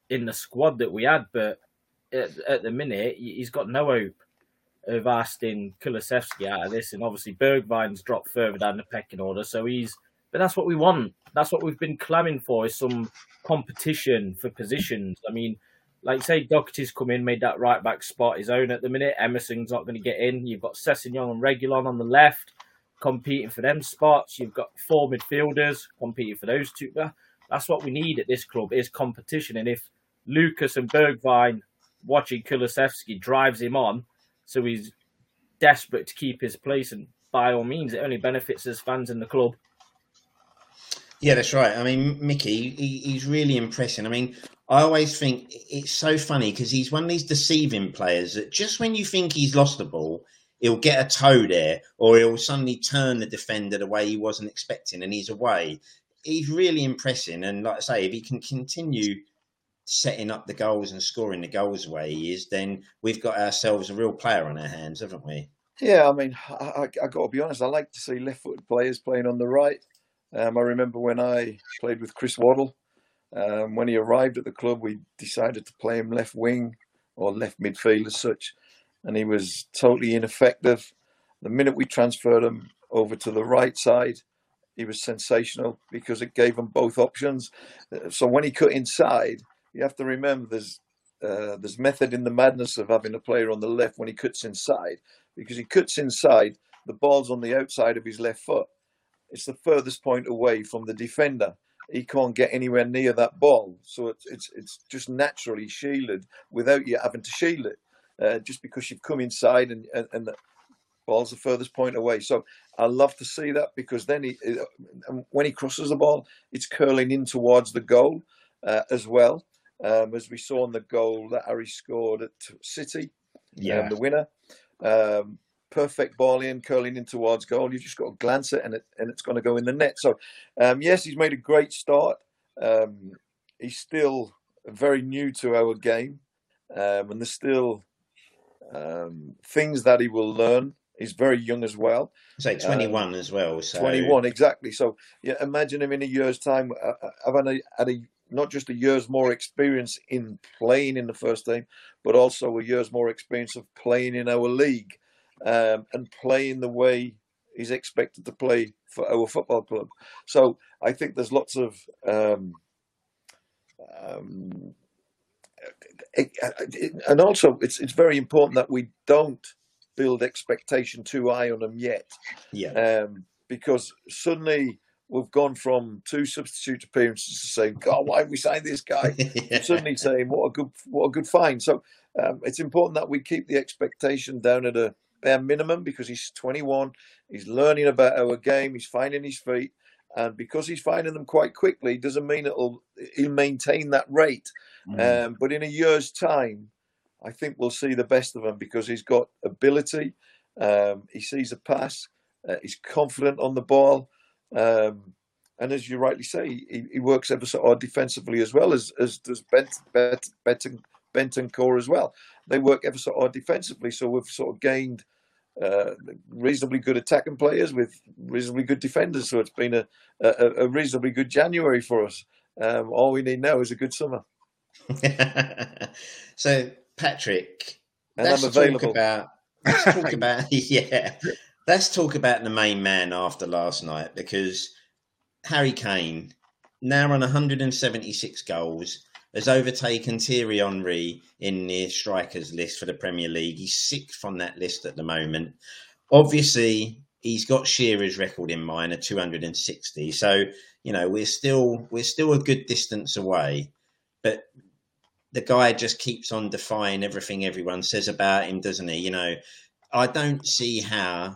in the squad that we had. But at, at the minute, he's got no hope of asking Kulusevski out of this. And obviously, Bergwijn's dropped further down the pecking order. So he's, but that's what we want. That's what we've been clamming for is some competition for positions. I mean, like say, Doherty's come in, made that right back spot his own at the minute. Emerson's not going to get in. You've got Sessegnon and Reguilon on the left competing for them spots. You've got four midfielders competing for those two. That's what we need at this club is competition. And if Lucas and Bergwijn watching Kulusevski drives him on, so he's desperate to keep his place, and by all means, it only benefits us fans in the club. Yeah, that's right. I mean, Mickey, he, he's really impressing. I mean, I always think it's so funny because he's one of these deceiving players that just when you think he's lost the ball, he'll get a toe there or he'll suddenly turn the defender the way he wasn't expecting and he's away. He's really impressing. And like I say, if he can continue setting up the goals and scoring the goals the way he is, then we've got ourselves a real player on our hands, haven't we? Yeah, I mean, I, I, got to be honest. I like to see left-footed players playing on the right. Um, I remember when I played with Chris Waddle. Um, when he arrived at the club, we decided to play him left wing or left midfield as such, and he was totally ineffective. The minute we transferred him over to the right side, he was sensational because it gave him both options. So when he cut inside, you have to remember there's uh, there's method in the madness of having a player on the left when he cuts inside because he cuts inside, the ball's on the outside of his left foot. It's the furthest point away from the defender. He can't get anywhere near that ball, so it's it's it's just naturally shielded without you having to shield it, uh, just because you've come inside and, and and the ball's the furthest point away. So I love to see that because then he when he crosses the ball, it's curling in towards the goal uh, as well um, as we saw in the goal that Harry scored at City, um, yeah, um, the winner. Um, perfect ball in, curling in towards goal. You've just got to glance it, and it and it's going to go in the net. So, um, yes, he's made a great start. Um, he's still very new to our game, um, and there's still things that he will learn. He's very young as well. Say 21 as well. So. 21, exactly. So, yeah, imagine him in a year's time. Uh, uh having a, had a not just a year's more experience in playing in the first team, but also a year's more experience of playing in our league um, and playing the way he's expected to play for our football club. So I think there's lots of um, um, and also it's it's very important that we don't build expectation too high on them yet. Yeah. Um, because suddenly we've gone from two substitute appearances to saying, "God, why have we signed this guy?" yeah. Suddenly saying, "What a good, what a good find." So um, it's important that we keep the expectation down at a bare minimum because he's 21, he's learning about our game, he's finding his feet, and because he's finding them quite quickly, doesn't mean it'll he'll maintain that rate. Mm. Um, but in a year's time, I think we'll see the best of him because he's got ability, um, he sees a pass, uh, he's confident on the ball. Um, and as you rightly say, he, he, works ever so hard defensively as well as as does Bent, Bent, Benton, as well. They work ever so hard defensively, so we've sort of gained uh, reasonably good attacking players with reasonably good defenders. So it's been a, a, a reasonably good January for us. Um, all we need now is a good summer. so Patrick, and let's talk about let's talk about yeah let's talk about the main man after last night because Harry Kane, now on 176 goals, has overtaken Thierry Henry in the strikers list for the Premier League. He's sixth on that list at the moment. Obviously, he's got Shearer's record in mind of 260. So, you know, we're still we're still a good distance away. But the guy just keeps on defying everything everyone says about him, doesn't he? You know, I don't see how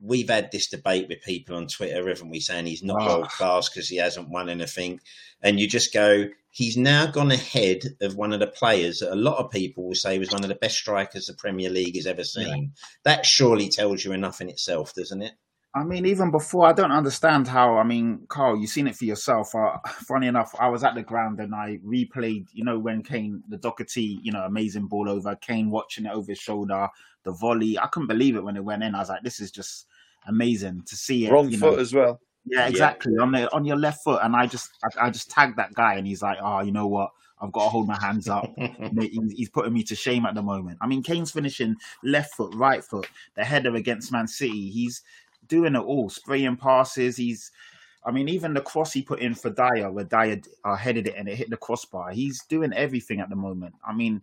we've had this debate with people on Twitter, haven't we, saying he's not Oh. world class because he hasn't won anything. And you just go, he's now gone ahead of one of the players that a lot of people will say was one of the best strikers the Premier League has ever seen. That surely tells you enough in itself, doesn't it? I mean, even before, I don't understand how. I mean, Carl, you've seen it for yourself. Uh, funny enough, I was at the ground and I replayed, you know, when Kane, the Doherty, you know, amazing ball over, Kane watching it over his shoulder, the volley. I couldn't believe it when it went in. I was like, this is just amazing to see it. Wrong foot know. as well. Yeah, exactly. On the on your left foot, and I just I, I just tagged that guy, and he's like, oh, you know what? I've got to hold my hands up. He's- He's putting me to shame at the moment. I mean, Kane's finishing left foot, right foot, the header against Man City. He's doing it all, spraying passes. He's, I mean, even the cross he put in for Dier, where Dier uh, headed it and it hit the crossbar. He's doing everything at the moment. I mean,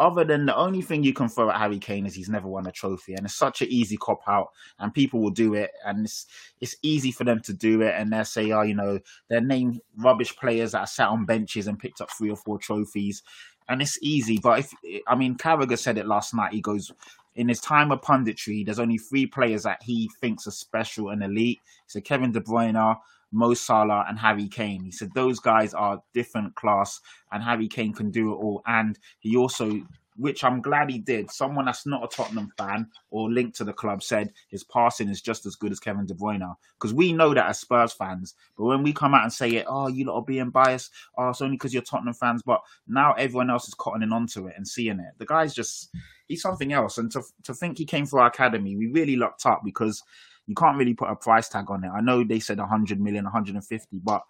other than the only thing you can throw at Harry Kane is he's never won a trophy, and it's such an easy cop out, and people will do it, and it's it's easy for them to do it, and they'll say, oh, you know, they're named rubbish players that sat on benches and picked up three or four trophies, and it's easy. But if I mean, Carragher said it last night. He goes, in his time of punditry, there's only three players that he thinks are special and elite. So Kevin De Bruyne, Mo Salah, and Harry Kane. He said those guys are different class, and Harry Kane can do it all. And he also, which I'm glad he did, someone that's not a Tottenham fan or linked to the club said his passing is just as good as Kevin De Bruyne. Because we know that as Spurs fans, but when we come out and say it, oh, you lot are being biased, oh, it's only because you're Tottenham fans. But now everyone else is cottoning onto it and seeing it. The guy's just he's something else. And to to think he came through our academy, we really lucked up because you can't really put a price tag on it. I know they said 100 million, 150, but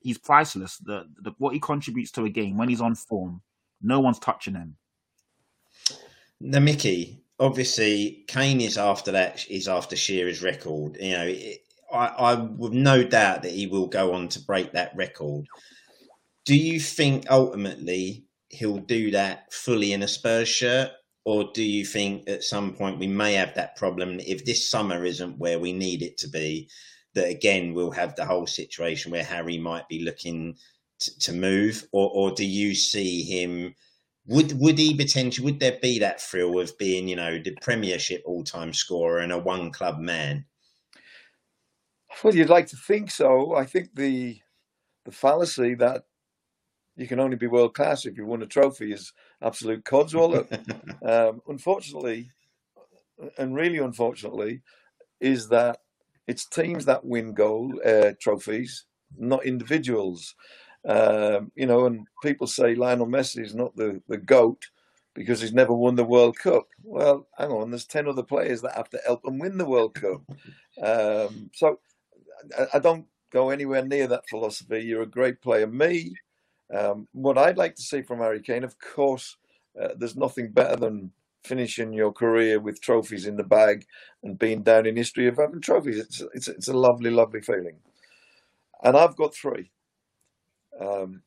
he's priceless. The, the what he contributes to a game when he's on form, no one's touching him. Now, Mickey, obviously, Kane is after that. Is after Shearer's record. You know, it, I, I no doubt that he will go on to break that record. Do you think ultimately he'll do that fully in a Spurs shirt, or do you think at some point we may have that problem if this summer isn't where we need it to be? That again, we'll have the whole situation where Harry might be looking to, to move, or, or do you see him? Would would he potentially would there be that thrill of being, you know, the Premiership all time scorer and a one club man? Well, you'd like to think so. I think the the fallacy that you can only be world class if you won a trophy is absolute codswallop. um, unfortunately, and really unfortunately, is that it's teams that win goal uh, trophies, not individuals. Um, you know, and people say Lionel Messi is not the, the GOAT because he's never won the World Cup. Well, hang on, there's 10 other players that have to help him win the World Cup. Um, so I, I don't go anywhere near that philosophy. You're a great player. Me, um, what I'd like to see from Harry Kane, of course, uh, there's nothing better than finishing your career with trophies in the bag and being down in history of having trophies. It's it's, it's a lovely, lovely feeling. And I've got three. Um,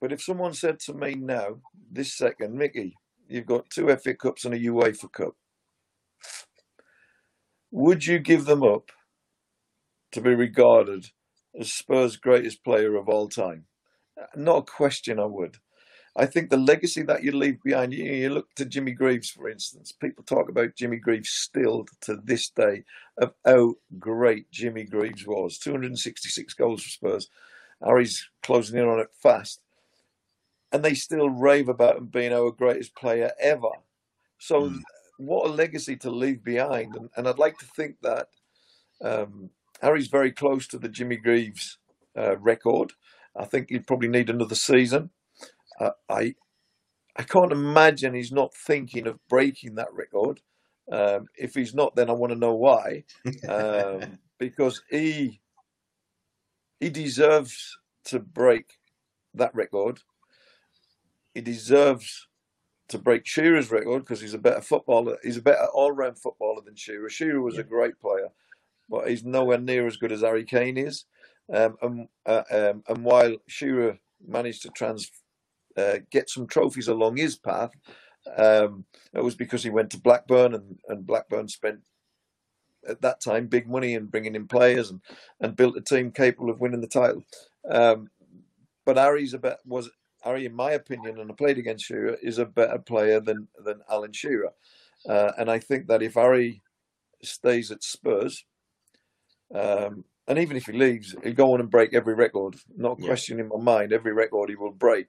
but if someone said to me now, this second, Mickey, you've got two FA Cups and a UEFA Cup, would you give them up to be regarded as Spurs' greatest player of all time? Not a question I would. I think the legacy that you leave behind you, you look to Jimmy Greaves, for instance. People talk about Jimmy Greaves still to this day of how great Jimmy Greaves was. 266 goals for Spurs. Harry's closing in on it fast. And they still rave about him being our greatest player ever. So, Mm. what a legacy to leave behind. And, and I'd like to think that um, Harry's very close to the Jimmy Greaves uh, record. I think he'd probably need another season. Uh, I I can't imagine he's not thinking of breaking that record. Um, if he's not, then I want to know why. Um, because he he deserves to break that record. He deserves to break Shearer's record because he's a better footballer. He's a better all-round footballer than Shearer. Shearer was a great player, but he's nowhere near as good as Harry Kane is. Um, and uh, um, and while Shearer managed to trans uh, get some trophies along his path, um, it was because he went to Blackburn and, and Blackburn spent at that time big money in bringing in players and, and built a team capable of winning the title. Um, but Harry's a bit, was Harry, in my opinion, and I played against Shearer, is a better player than than Alan Shearer. Uh, and I think that if Harry stays at Spurs, um, and even if he leaves, he'll go on and break every record. Not a Yeah. question in my mind. Every record he will break.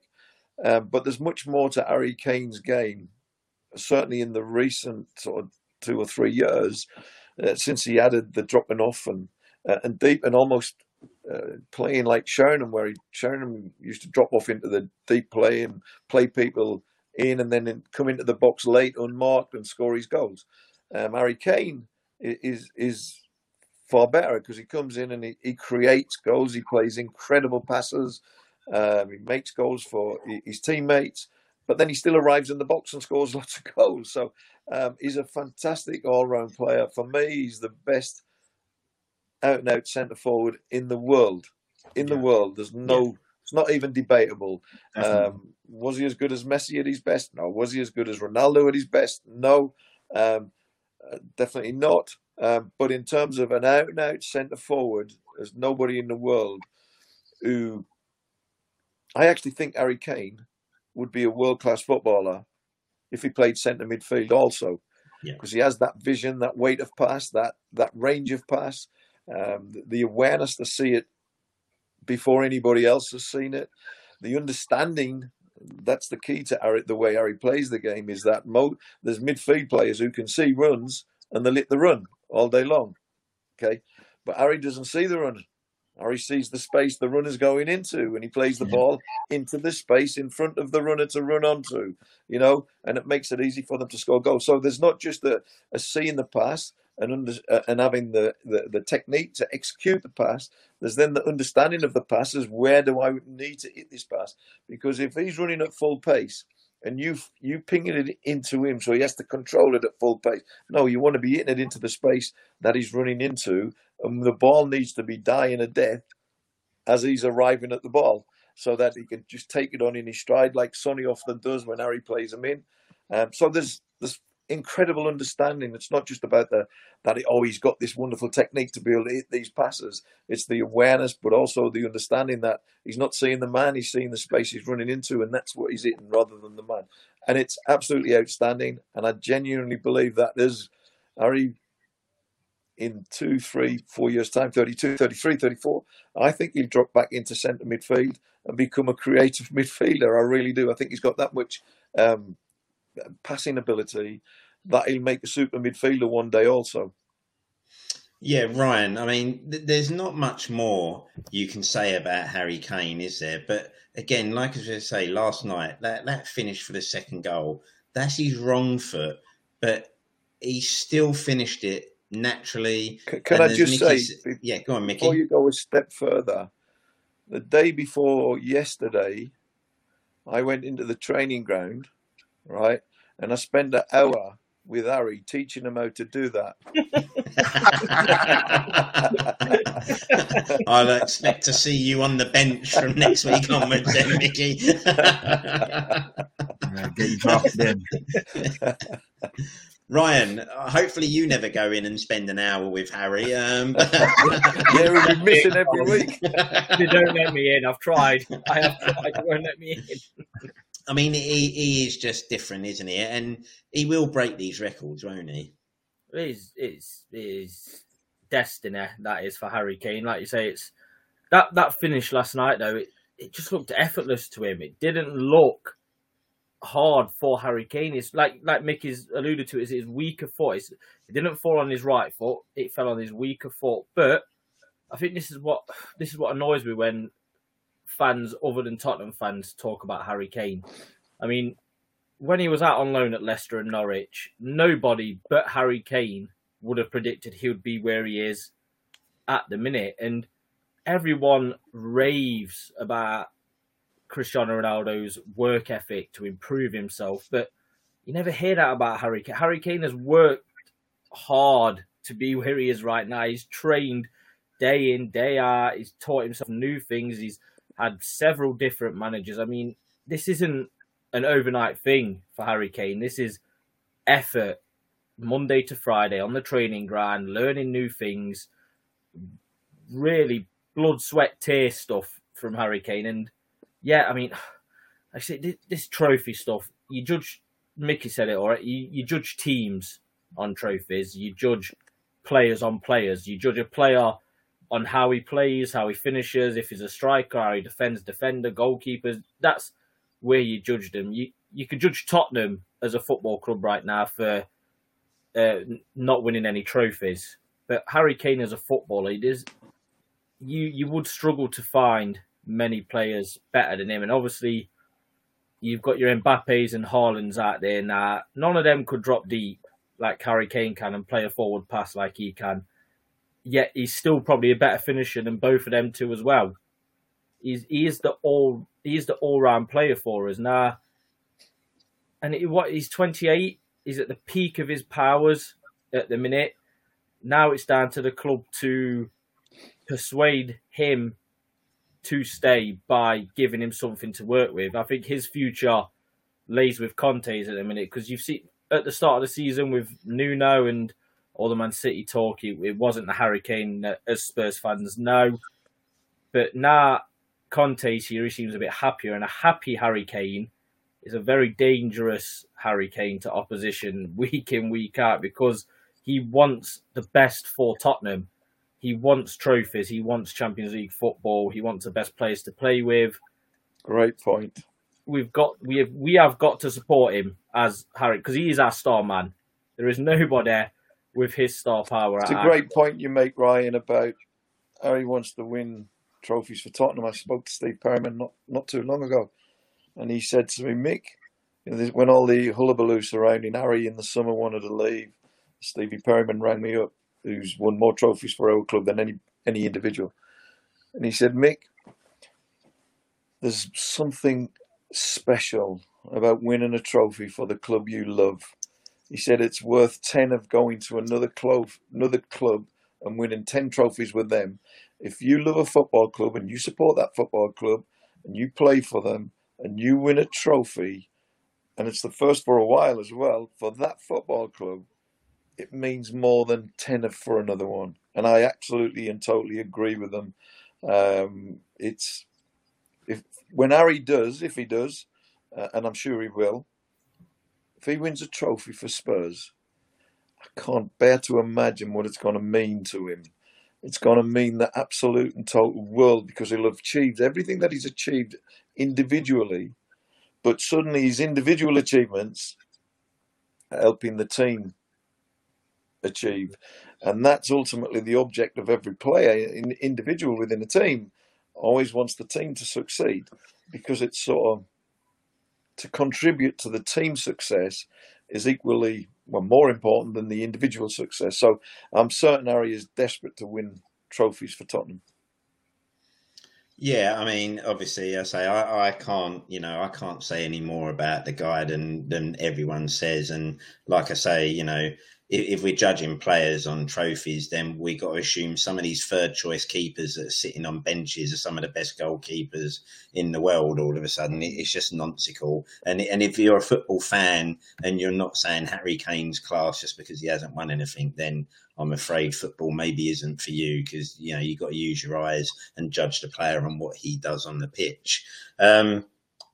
Um, but there's much more to Harry Kane's game, certainly in the recent sort of two or three years, uh, since he added the dropping off and uh, and deep and almost uh, playing like Sheringham, where he Sheringham used to drop off into the deep play and play people in, and then in- come into the box late unmarked and score his goals. Um, Harry Kane is is far better because he comes in and he, he creates goals. He plays incredible passes. Um, he makes goals for his teammates, but then he still arrives in the box and scores lots of goals. So um, he's a fantastic all-round player. For me, he's the best out and out centre forward in the world. In the Yeah. world, there's no. It's not even debatable. Um, was he as good as Messi at his best? No. Was he as good as Ronaldo at his best? No. Um, uh, definitely not. Um, but in terms of an out and out centre forward, there's nobody in the world who. I actually think Harry Kane would be a world class footballer if he played centre midfield also, Yeah. because he has that vision, that weight of pass, that that range of pass, um, the, the awareness to see it before anybody else has seen it, the understanding. That's the key to Harry, the way Harry plays the game. Is that mo- there's midfield players who can see runs and they lit the run all day long. Okay, but Harry doesn't see the run. Harry sees the space the runner's going into, and he plays the Yeah. ball into the space in front of the runner to run onto. You know, and it makes it easy for them to score goals. So there's not just a, a seeing the pass and under, uh, and having the, the the technique to execute the pass. There's then the understanding of the passes. Where do I need to hit this pass? Because if he's running at full pace and you you pinging it into him, so he has to control it at full pace. No, you want to be hitting it into the space that he's running into, and the ball needs to be dying a death as he's arriving at the ball, so that he can just take it on in his stride, like Sonny often does when Harry plays him in. Um, so there's there's incredible understanding. It's not just about the that he, oh he's got this wonderful technique to be able to hit these passes. It's the awareness, but also the understanding that he's not seeing the man, he's seeing the space he's running into, and that's what he's hitting rather than the man. And it's absolutely outstanding. And I genuinely believe that there's Harry in two, three, four years' time, 32, 33, 34, I think he'll drop back into centre midfield and become a creative midfielder. I really do. I think he's got that much um, passing ability that he'll make a super midfielder one day also. Yeah, Ryan. I mean, th- there's not much more you can say about Harry Kane, is there? But again, like as I say, last night that that finish for the second goal, that's his wrong foot, but he still finished it naturally. C- Can And I just Mickey say, yeah, go on, Mickey. before you go a step further, the day before yesterday, I went into the training ground, right, and I spent an hour with Harry teaching him how to do that. I'll expect to see you on the bench from next week onwards, then, Mickey. Yeah, get you drafted in. Ryan, uh, hopefully you never go in and spend an hour with Harry. Um, Yeah, he'll be missing every week. They don't let me in. I've tried. I have tried. They won't let me in. I mean, he, he is just different, isn't he? And he will break these records, won't he? It's it is destiny that is for Harry Kane. Like you say, it's that that finish last night though. It it just looked effortless to him. It didn't look hard for Harry Kane. It's like like Mickey's alluded to. Is his weaker foot? It's, it didn't fall on his right foot. It fell on his weaker foot. But I think this is what this is what annoys me when fans other than Tottenham fans talk about Harry Kane. I mean, when he was out on loan at Leicester and Norwich, nobody but Harry Kane would have predicted he would be where he is at the minute. And everyone raves about Cristiano Ronaldo's work ethic to improve himself, but you never hear that about Harry Kane. Harry Kane has worked hard to be where he is right now. He's trained day in, day out. He's taught himself new things. He's had several different managers. I mean, this isn't an overnight thing for Harry Kane. This is effort Monday to Friday on the training ground, learning new things, really blood, sweat, tear stuff from Harry Kane. And yeah, I mean, I say this, trophy stuff, you judge, Mickey said it, all right, you, you judge teams on trophies, you judge players on players. You judge a player on how he plays, how he finishes, if he's a striker, how he defends, defender, goalkeepers. That's where you judge them. You you could judge Tottenham as a football club right now for uh, not winning any trophies, but Harry Kane as a footballer, it is you you would struggle to find many players better than him, and obviously you've got your Mbappes and Haalands out there now. None of them could drop deep like Harry Kane can and play a forward pass like he can. Yet he's still probably a better finisher than both of them two as well. He's he is the all he is the all round player for us now. And what he's twenty eight. He's at the peak of his powers at the minute. Now it's down to the club to persuade him to stay by giving him something to work with. I think his future lays with Conte's at the minute because you've seen at the start of the season with Nuno and all the Man City talk, it, it wasn't the Harry Kane as Spurs fans know. But now Conte's here, he seems a bit happier, and a happy Harry Kane is a very dangerous Harry Kane to opposition week in, week out because he wants the best for Tottenham. He wants trophies. He wants Champions League football. He wants the best players to play with. Great point. We've got we have we have got to support him as Harry because he is our star man. There is nobody with his star power. It's a great point you make, Ryan, about Harry wants to win trophies for Tottenham. I spoke to Steve Perryman not, not too long ago, and he said to me, Mick, you know, when all the hullabaloo surrounding Harry in the summer wanted to leave, Stevie Perryman rang me up, who's won more trophies for our club than any any individual, and he said, Mick, there's something special about winning a trophy for the club you love. He said it's worth ten of going to another club, another club, and winning ten trophies with them. If you love a football club and you support that football club and you play for them and you win a trophy, and it's the first for a while as well for that football club, it means more than ten of for another one. And I absolutely and totally agree with them. Um, it's if when Harry does, if he does, uh, and I'm sure he will, if he wins a trophy for Spurs, I can't bear to imagine what it's going to mean to him. It's going to mean the absolute and total world because he'll have achieved everything that he's achieved individually, but suddenly his individual achievements are helping the team achieve. And that's ultimately the object of every player, in, individual within a team, always wants the team to succeed because it's sort of to contribute to the team success is equally well more important than the individual success. So I'm certain Harry is desperate to win trophies for Tottenham. Yeah, I mean, obviously, I say I, I can't, you know, I can't say any more about the guy than than everyone says. And like I say, you know, if, we're judging players on trophies, then we got to assume some of these third choice keepers that are sitting on benches are some of the best goalkeepers in the world. All of a sudden, it's just nonsensical. And and if you're a football fan and you're not saying Harry Kane's class just because he hasn't won anything, then I'm afraid football maybe isn't for you because you know you got to use your eyes and judge the player on what he does on the pitch. Um,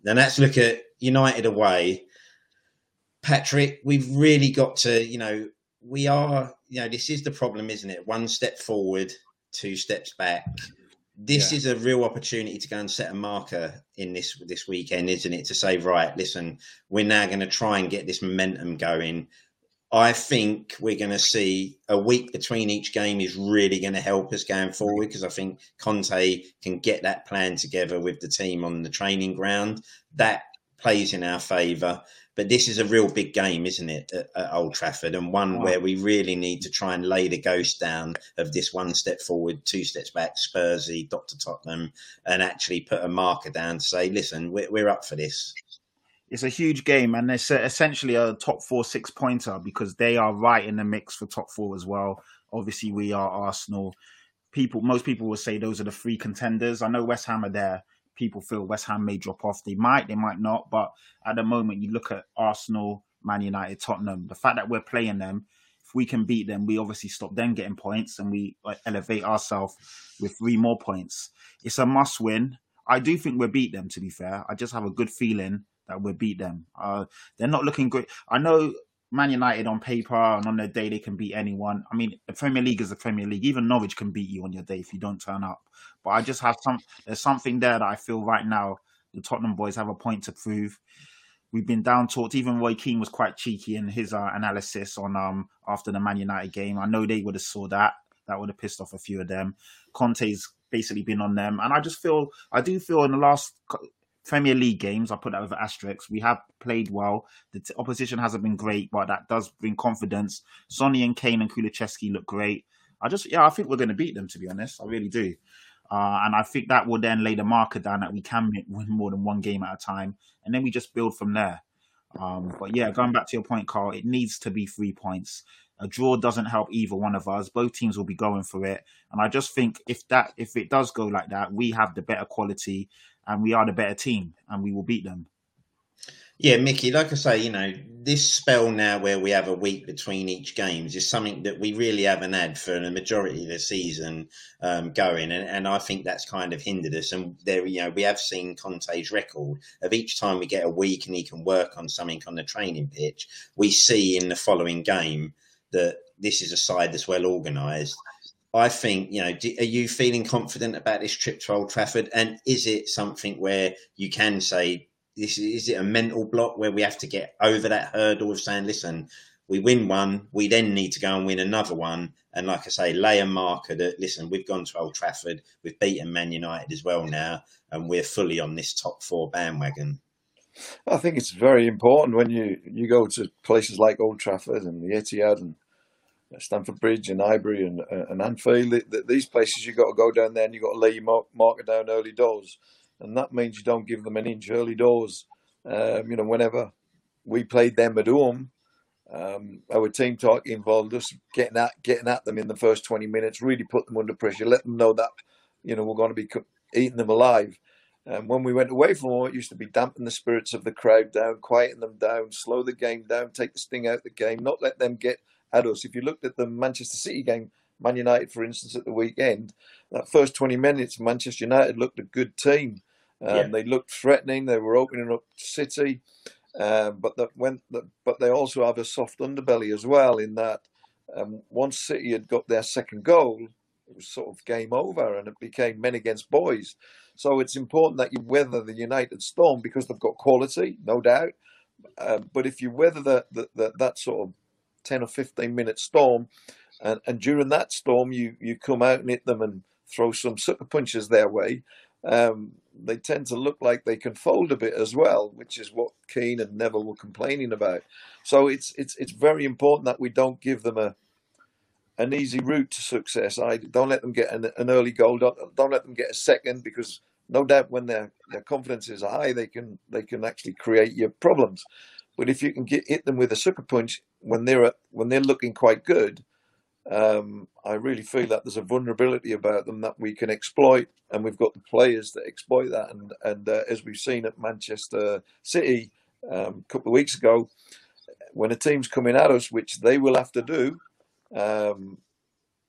then let's look at United away. Patrick, we've really got to, you know, we are, you know, this is the problem, isn't it? One step forward, two steps back. This yeah. is a real opportunity to go and set a marker in this this weekend, isn't it? To say, right, listen, we're now going to try and get this momentum going. I think we're going to see a week between each game is really going to help us going forward because I think Conte can get that plan together with the team on the training ground. That plays in our favour. But this is a real big game, isn't it, at, at Old Trafford, and one wow. where we really need to try and lay the ghost down of this one step forward, two steps back, Spursy, Doctor Tottenham, and actually put a marker down to say, listen, we're, we're up for this. It's a huge game, and it's uh, essentially a top four six pointer because they are right in the mix for top four as well. Obviously, we are Arsenal. People, most people will say those are the three contenders. I know West Ham are there people feel West Ham may drop off. They might, they might not. But at the moment, you look at Arsenal, Man United, Tottenham. The fact that we're playing them, if we can beat them, we obviously stop them getting points and we elevate ourselves with three more points. It's a must win. I do think we'll beat them. To be fair, I just have a good feeling that we'll beat them. Uh, they're not looking great. I know Man United on paper and on their day they can beat anyone. I mean, the Premier League is the Premier League. Even Norwich can beat you on your day if you don't turn up. But I just have some. There's something there that I feel right now the Tottenham boys have a point to prove. We've been down talked. Even Roy Keane was quite cheeky in his uh, analysis on um after the Man United game. I know they would have saw that. That would have pissed off a few of them. Conte's basically been on them, and I just feel I do feel in the last Premier League games, I put that over asterisks. We have played well. The t- opposition hasn't been great, but that does bring confidence. Sonny and Kane and Kulusevski look great. I just, yeah, I think we're going to beat them. To be honest, I really do. Uh, and I think that will then lay the marker down that we can win more than one game at a time, and then we just build from there. Um, but yeah, going back to your point, Carl, it needs to be three points. A draw doesn't help either one of us. Both teams will be going for it, and I just think if that if it does go like that, we have the better quality and we are the better team, and we will beat them. Yeah, Mickey, like I say, you know, this spell now where we have a week between each games is something that we really haven't had for the majority of the season um, going, and, and I think that's kind of hindered us. And there, you know, we have seen Conte's record of each time we get a week and he can work on something on the training pitch, we see in the following game that this is a side that's well organised. I think, you know, do, are you feeling confident about this trip to Old Trafford? And is it something where you can say, this is it a mental block where we have to get over that hurdle of saying, listen, we win one, we then need to go and win another one. And like I say, lay a marker that, listen, we've gone to Old Trafford, we've beaten Man United as well now, and we're fully on this top four bandwagon. I think it's very important when you, you go to places like Old Trafford and the Etihad and Stamford Bridge and Highbury and, uh, and Anfield. These places you've got to go down there and you've got to lay your marker down early doors. And that means you don't give them an inch early doors. Um, you know, whenever we played them at home, um, our team talk involved us getting at getting at them in the first 20 minutes, really put them under pressure, let them know that, you know, we're going to be eating them alive. And when we went away from home, it used to be dampen the spirits of the crowd down, quieten them down, slow the game down, take the sting out of the game, not let them get at us. If you looked at the Manchester City game, Man United, for instance, at the weekend, that first 20 minutes, Manchester United looked a good team. Um, yeah. They looked threatening. They were opening up City, um, but that went. But they also have a soft underbelly as well. In that, um, once City had got their second goal, it was sort of game over, and it became men against boys. So it's important that you weather the United storm because they've got quality, no doubt. Uh, but if you weather the, the, the, that sort of 10 or 15 minute storm. And, and during that storm, you, you come out and hit them and throw some sucker punches their way. Um, they tend to look like they can fold a bit as well, which is what Keane and Neville were complaining about. So it's it's it's very important that we don't give them a an easy route to success. I don't let them get an, an early goal. Don't, don't let them get a second because no doubt when their their confidence is high, they can they can actually create your problems. But if you can get hit them with a sucker punch when they're when they're looking quite good, um, I really feel that there's a vulnerability about them that we can exploit, and we've got the players that exploit that. And and uh, as we've seen at Manchester City um, a couple of weeks ago, when a team's coming at us, which they will have to do, um,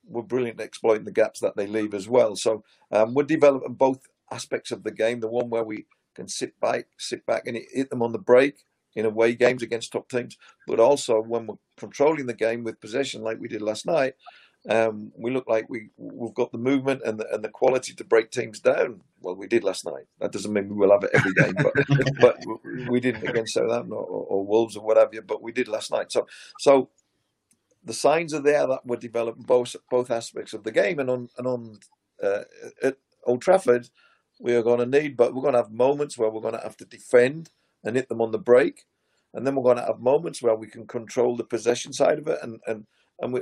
we're brilliant at exploiting the gaps that they leave as well. So um, we're developing both aspects of the game: the one where we can sit back, sit back and hit them on the break, in away games against top teams, but also when we're controlling the game with possession like we did last night, um, we look like we we've got the movement and the, and the quality to break teams down. Well, we did last night. That doesn't mean we will have it every game, but but we didn't against Southampton or, or Wolves or whatever. But we did last night. So so the signs are there that we're developing both both aspects of the game, and on and on uh, at Old Trafford, we are going to need, but we're going to have moments where we're going to have to defend and hit them on the break. And then we're going to have moments where we can control the possession side of it. And, and, and we,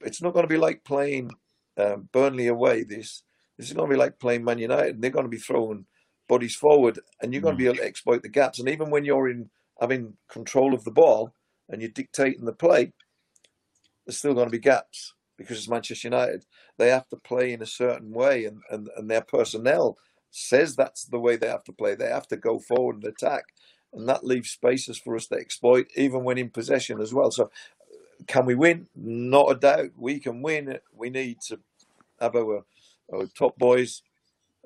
it's not going to be like playing um, Burnley away. This, this is going to be like playing Man United. And They're going to be throwing bodies forward and you're going to be able to exploit the gaps. And even when you're in having control of the ball and you're dictating the play, there's still going to be gaps because it's Manchester United. They have to play in a certain way and, and, and their personnel says that's the way they have to play. They have to go forward and attack, and that leaves spaces for us to exploit, even when in possession as well. So, can we win? Not a doubt. We can win. We need to have our, our top boys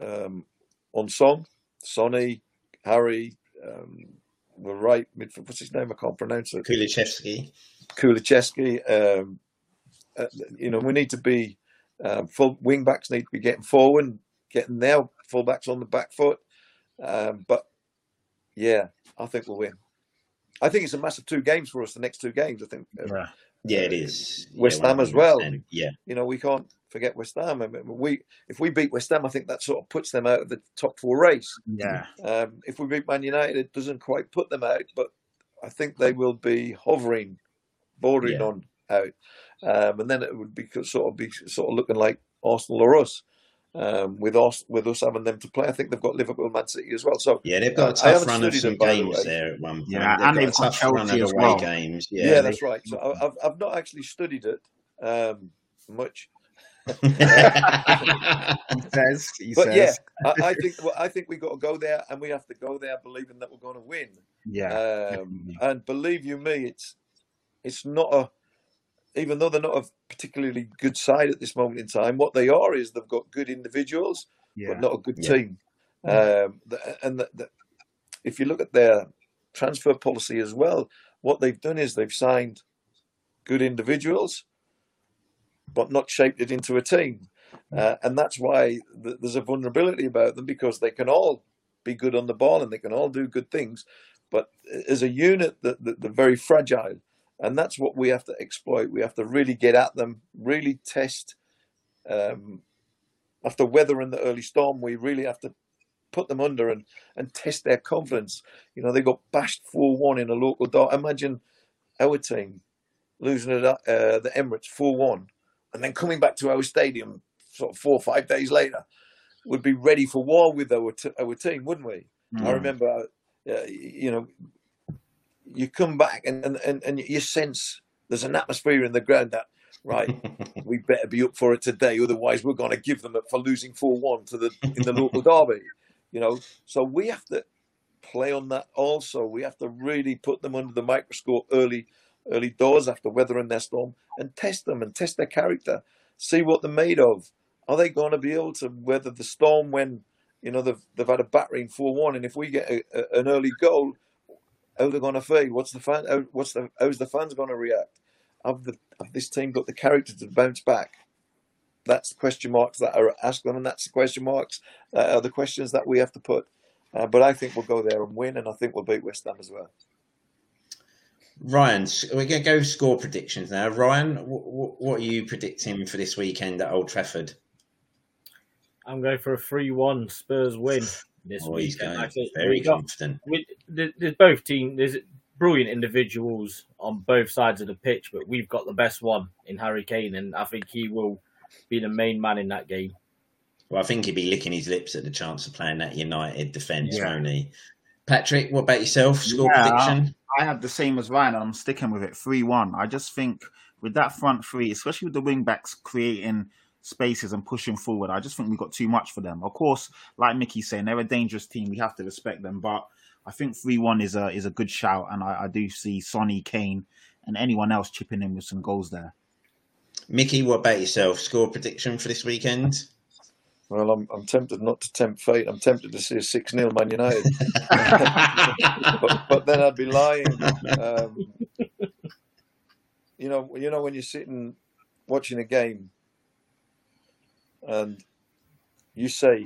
um, on song, Sonny, Harry. Um, the right midfield. What's his name? I can't pronounce it. Kulichevsky. Kulichevsky. Um, uh, you know, we need to be um, full wing backs need to be getting forward, getting their full backs on the back foot. Um, but yeah, I think we'll win. I think it's a massive two games for us. The next two games, I think. Uh, Yeah. Yeah, it is. West yeah, Ham as well. Yeah. You know, we can't forget West Ham. I mean, we if we beat West Ham, I think that sort of puts them out of the top four race. Yeah. Um, if we beat Man United, it doesn't quite put them out, but I think they will be hovering, bordering Yeah. on out, um, and then it would be sort of be sort of looking like Arsenal or us. Um, with us, with us having them to play, I think they've got Liverpool, Man City as well. So Yeah, they've got a I tough haven't run of studied some them, by the games way. there at one point. Yeah, and they've they've got a got tough run of Chelsea as away well. games. yeah, Yeah, that's right. So I- I've I've not actually studied it um, much, He says. He but yeah. I, I think well, I think we got to go there, and we have to go there believing that we're going to win. Yeah. Um, and believe you me, it's it's not a even though they're not a particularly good side at this moment in time. What they are is they've got good individuals, yeah. but not a good Yeah. team. Um, the- and the, the, if you look at their transfer policy as well, what they've done is they've signed good individuals, but not shaped it into a team. Uh, and that's why th- there's a vulnerability about them because they can all be good on the ball and they can all do good things, but as a unit, they're very fragile, and that's what we have to exploit. We have to really get at them, really test. Um, after weathering the early storm, we really have to put them under and, and test their confidence. You know, they got bashed four one in a local dot. Imagine our team losing it at uh, the Emirates four one, and then coming back to our stadium sort of four or five days later. Would be ready for war with our t- our team, wouldn't we? I Mm. remember, uh, you know, you come back and, and, and, and you sense there's an atmosphere in the ground that, right, we better be up for it today, otherwise we're going to give them it for losing four one to the in the local derby. You know, so we have to play on that also. We have to really put them under the microscope early, early doors after weathering their storm and test them and test their character, see what they're made of. Are they going to be able to weather the storm when you know they've they've had a battering four one, and if we get a, a, an early goal, how they're going to feel? What's the fan? How, what's the how's the fans going to react? Have the have this team got the character to bounce back? That's the question marks that are asked them, and that's the question marks that are the questions that we have to put. Uh, but I think we'll go there and win, and I think we'll beat West Ham as well. Ryan, we're going to go score predictions now. Ryan, w- w- what are you predicting for this weekend at Old Trafford? I'm going for a 3 1 Spurs win this Oh, he's weekend. going I think very we got- confident. we, there- there's both team. There's brilliant individuals on both sides of the pitch, but we've got the best one in Harry Kane, and I think he will be the main man in that game. Well, I think he'd be licking his lips at the chance of playing that United defence, Yeah. won't he? Patrick, what about yourself? Score Yeah, prediction? I have the same as Ryan, and I'm sticking with it 3 1. I just think with that front three, especially with the wing backs creating spaces and pushing forward, I just think we've got too much for them. Of course, like Mickey's saying, they're a dangerous team. We have to respect them. But I think 3 1 is a is a good shout, and I, I do see Sonny, Kane, and anyone else chipping in with some goals there. Mickey, what about yourself? Score prediction for this weekend? Well, I'm I'm tempted not to tempt fate. I'm tempted to see a six 0 Man United, but, but then I'd be lying. Um, you know, you know when you're sitting watching a game and you say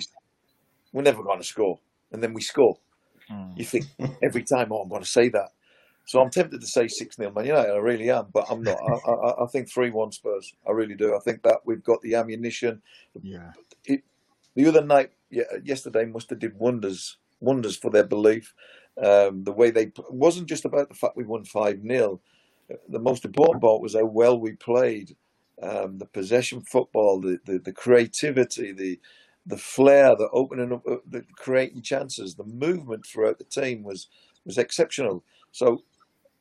we're never going to score, and then we score. Mm. You think every time, oh, I'm going to say that. So I'm tempted to say six 0 Man United. I really am, but I'm not. I, I, I think three one Spurs. I really do. I think that we've got the ammunition. Yeah. The other night, yeah, yesterday, must have did wonders, wonders for their belief. Um, the way they it wasn't just about the fact we won five 0 The most important part was how well we played. Um, the possession football, the, the, the creativity, the the flair, the opening up, uh, the creating chances, the movement throughout the team was was exceptional. So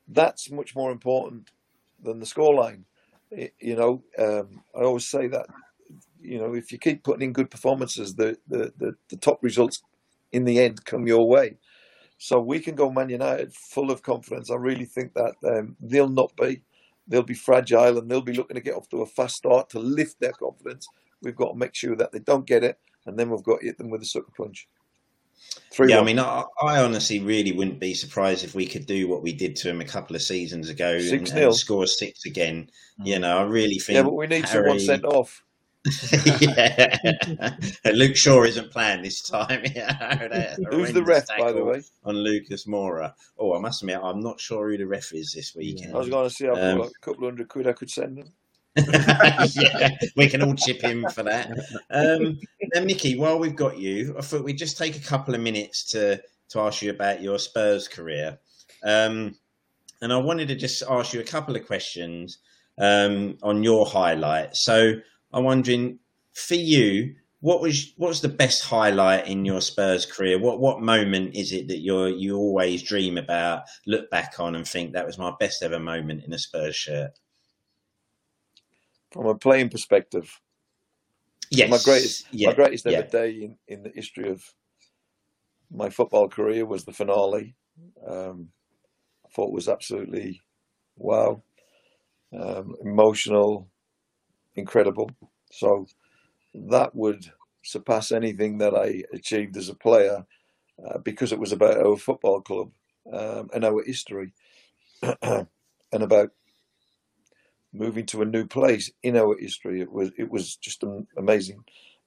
that's much more important than the scoreline. Y- You know, um, I always say that. You know, if you keep putting in good performances, the the, the, the top results in the end come your way. So we can go Man United full of confidence. I really think that um, they'll not be. They'll be fragile and they'll be looking to get off to a fast start to lift their confidence. We've got to make sure that they don't get it, and then we've got to hit them with a sucker punch. Three yeah, I mean, I, I honestly really wouldn't be surprised if we could do what we did to him a couple of seasons ago and, 6-0. and score six again. Hmm. You know, I really think. yeah, but we need someone Harry- sent off. yeah, Luke Shaw isn't playing this time. Yeah, Who's the ref, by the way? On Lucas Moura. Oh, I must admit, I'm not sure who the ref is this weekend. I was going to say I've Um, got a couple of hundred quid I could send them. yeah, we can all chip in for that. Um, now, Mickey, while we've got you, I thought we'd just take a couple of minutes to to ask you about your Spurs career, um, and I wanted to just ask you a couple of questions um, on your highlights. So, I'm wondering for you. What was what was the best highlight in your Spurs career? What what moment is it that you you always dream about, look back on, and think that was my best ever moment in a Spurs shirt? From a playing perspective, Yes, my greatest yeah, my greatest ever yeah. day in, in the history of my football career was the finale. Um, I thought it was absolutely wow, um, emotional, incredible. So that would surpass anything that I achieved as a player uh, because it was about our football club um, and our history and about moving to a new place in our history. It was it was just amazing.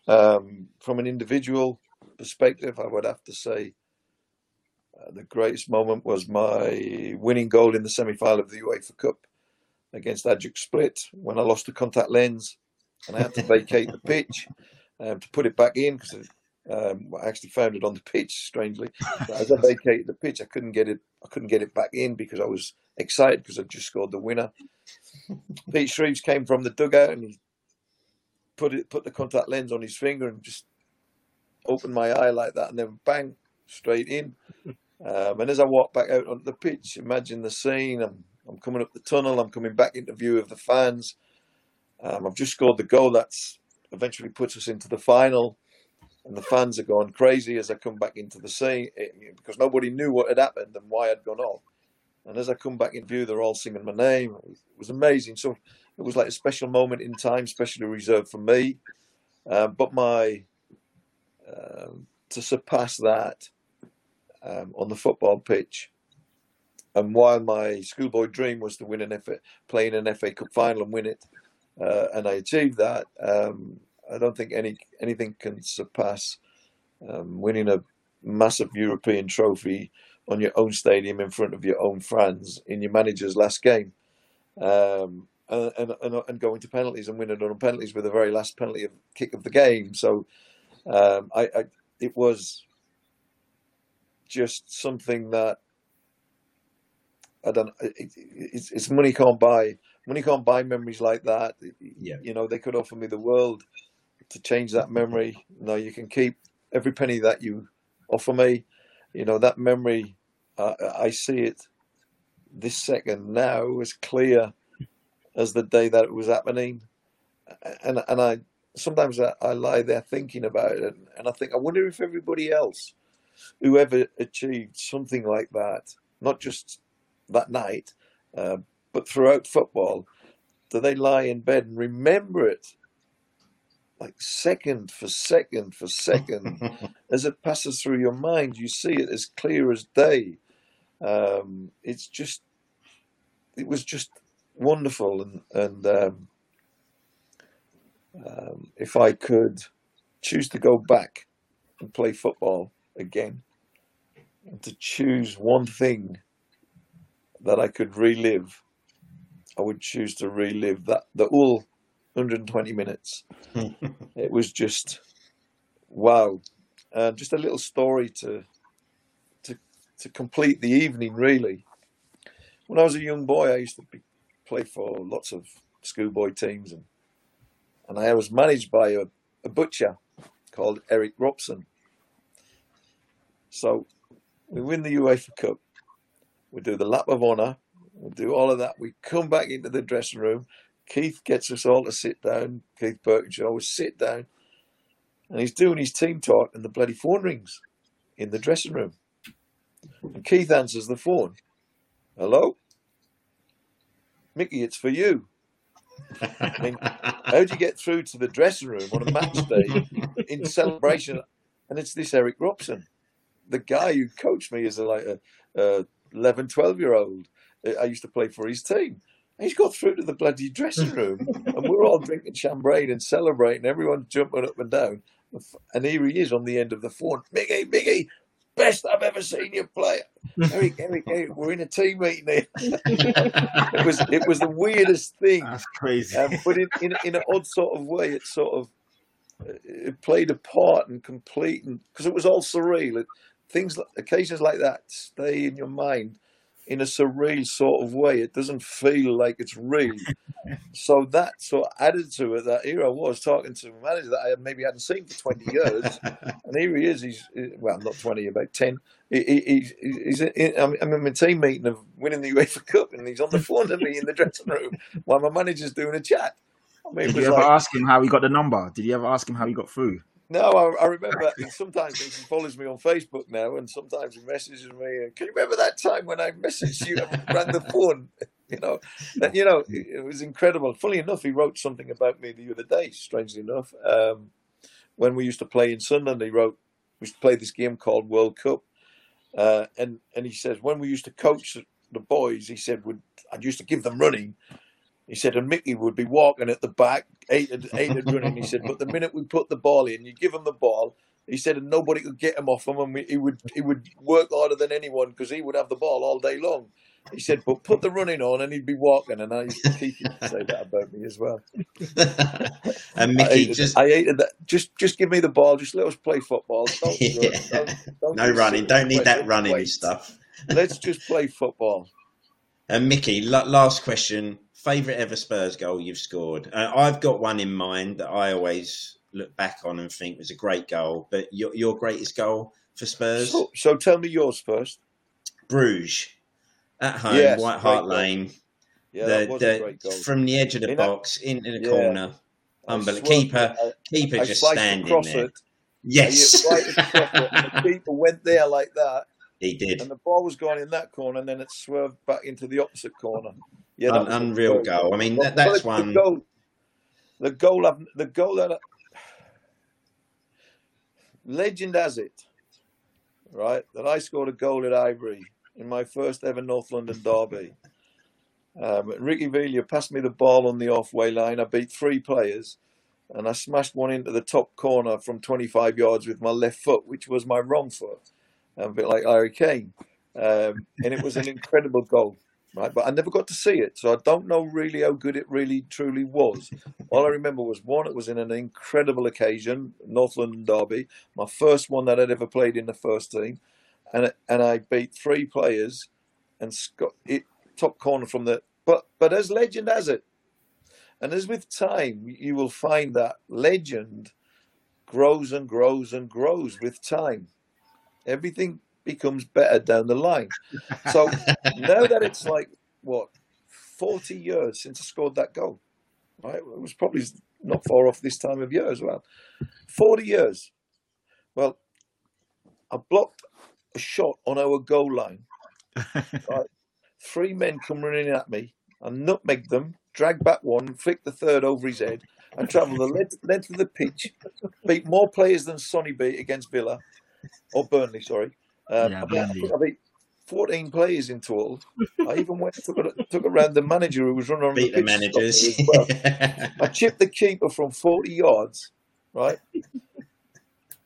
Um, from an individual perspective, I would have to say uh, the greatest moment was my winning goal in the semi-final of the UEFA Cup against Hajduk Split when I lost the contact lens and I had to vacate the pitch um, to put it back in because um, I actually found it on the pitch. Strangely, but as I vacated the pitch, I couldn't get it. I couldn't get it back in because I was excited because I'd just scored the winner. Pete Shreeves came from the dugout and he put it put the contact lens on his finger and just opened my eye like that and then bang straight in. Um, and as I walked back out onto the pitch, imagine the scene. I'm I'm coming up the tunnel. I'm coming back into view of the fans. Um, I've just scored the goal that's eventually puts us into the final, and the fans are going crazy as I come back into the scene eh, because nobody knew what had happened and why I'd gone off. And as I come back in view, they're all singing my name. It was, amazing. So it was like a special moment in time, specially reserved for me. Um, but my um, to surpass that um, on the football pitch, and while my schoolboy dream was to win an FA, play in an FA Cup final and win it, uh, and I achieved that. Um, I don't think any anything can surpass um, winning a massive European trophy on your own stadium in front of your own fans in your manager's last game, um, and, and and going to penalties and winning on penalties with the very last penalty of kick of the game. So, um, I, I it was just something that I don't. It, it, it's, it's money can't buy. Money can't buy memories like that. Yeah. You know, they could offer me the world to change that memory. No, you can keep every penny that you offer me. You know, that memory, uh, I see it this second now as clear as the day that it was happening. And and I sometimes I, I lie there thinking about it, and, and I think I wonder if everybody else who ever achieved something like that, not just that night, uh, but throughout football, do they lie in bed and remember it like second for second for second as it passes through your mind? You see it as clear as day. Um, it's just, it was just wonderful, and and um, um, if I could choose to go back and play football again, and to choose one thing that I could relive, I would choose to relive that the all 120 minutes. it was just wow, uh, just a little story to to to complete the evening. Really, when I was a young boy, I used to be, play for lots of schoolboy teams, and and I was managed by a, a butcher called Eric Robson. So we win the UEFA Cup. We do the lap of honour. We do all of that. We come back into the dressing room. Keith gets us all to sit down. Keith Burkinshaw always sit down. And he's doing his team talk, and the bloody phone rings in the dressing room. And Keith answers the phone. Hello? Mickey, it's for you. I mean, how do you get through to the dressing room on a match day in celebration? And it's this Eric Robson. the guy who coached me is a, like a, a 11, 12 year old. I used to play for his team. And he's got through to the bloody dressing room, and we're all drinking champagne and celebrating. Everyone's jumping up and down, and here he is on the end of the phone. Mickey, Mickey, best I've ever seen you play. Eric, Eric, Eric, we're in a team meeting here. it was it was the weirdest thing. That's crazy. Um, but in, in in an odd sort of way, it sort of it played a part and complete, and because it was all surreal. It, things, occasions like that, stay in your mind in a surreal sort of way. It doesn't feel like it's real. so that sort of added to it. That here I was talking to a manager that I maybe hadn't seen for 20 years. and here he is. He's, well, not 20, about 10. He, he, he's in, I'm in my team meeting of winning the UEFA Cup and he's on the phone to me in the dressing room while my manager's doing a chat. I mean, Did you ever like, ask him how he got the number? Did you ever ask him how he got through? No, I, I remember. sometimes he follows me on Facebook now, and sometimes he messages me. Can you remember that time when I messaged you and ran the phone? You know, you know, it was incredible. Funny enough, he wrote something about me the other day. Strangely enough, um, when we used to play in Sunderland, he wrote we used to play this game called World Cup, uh, and and he says when we used to coach the boys, he said would I used to give them running, he said, and Mickey would be walking at the back, eight eight running. He said, but the minute we put the ball in, you give him the ball. He said, and nobody could get him off him, and we, he would he would work harder than anyone because he would have the ball all day long. He said, but put the running on, and he'd be walking. And I used to keep him to say that about me as well. and Mickey, I hated, just I hated that. Just just give me the ball. Just let us play football. Don't, yeah. don't, don't no running. Don't need that running stuff. Let's just play football. And Mickey, last question Favorite ever Spurs goal you've scored? Uh, I've got one in mind that I always look back on and think was a great goal. But your your greatest goal for Spurs? So, so tell me yours first. Bruges at home, yes, White Hart Lane. Yeah, the, the, from the edge of the in box that, into the yeah, corner. Unbelievable. Keeper, I, keeper I just standing there. It, yes. Right the keeper went there like that. He did. And the ball was going in that corner, and then it swerved back into the opposite corner. Yeah, Un- unreal goal. goal. I mean, that, that's well, one. The goal, the goal, of, the goal that legend has it, right, that I scored a goal at Highbury in my first ever North London derby. Um, Ricky Villa passed me the ball on the off-way line. I beat three players, and I smashed one into the top corner from 25 yards with my left foot, which was my wrong foot, a bit like Harry Kane. Um, and it was an incredible goal right? But I never got to see it, so I don't know really how good it really truly was. All I remember was one, it was in an incredible occasion, North London Derby, my first one that I'd ever played in the first team, and and I beat three players, and got it top corner from the. But but as legend has it, and as with time, you will find that legend grows and grows and grows with time. Everything becomes better down the line. So now that it's like what forty years since I scored that goal, right? It was probably not far off this time of year as well. Forty years. Well, I blocked a shot on our goal line. Right? Three men come running at me. I nutmegged them, dragged back one, flicked the third over his head, and travelled the length, length of the pitch, beat more players than Sonny beat against Villa, or Burnley, sorry, um, yeah, I, think, I think 14 players in total. I even went took, a, took around the manager who was running on Beat the, the managers. Well. I chipped the keeper from 40 yards, right?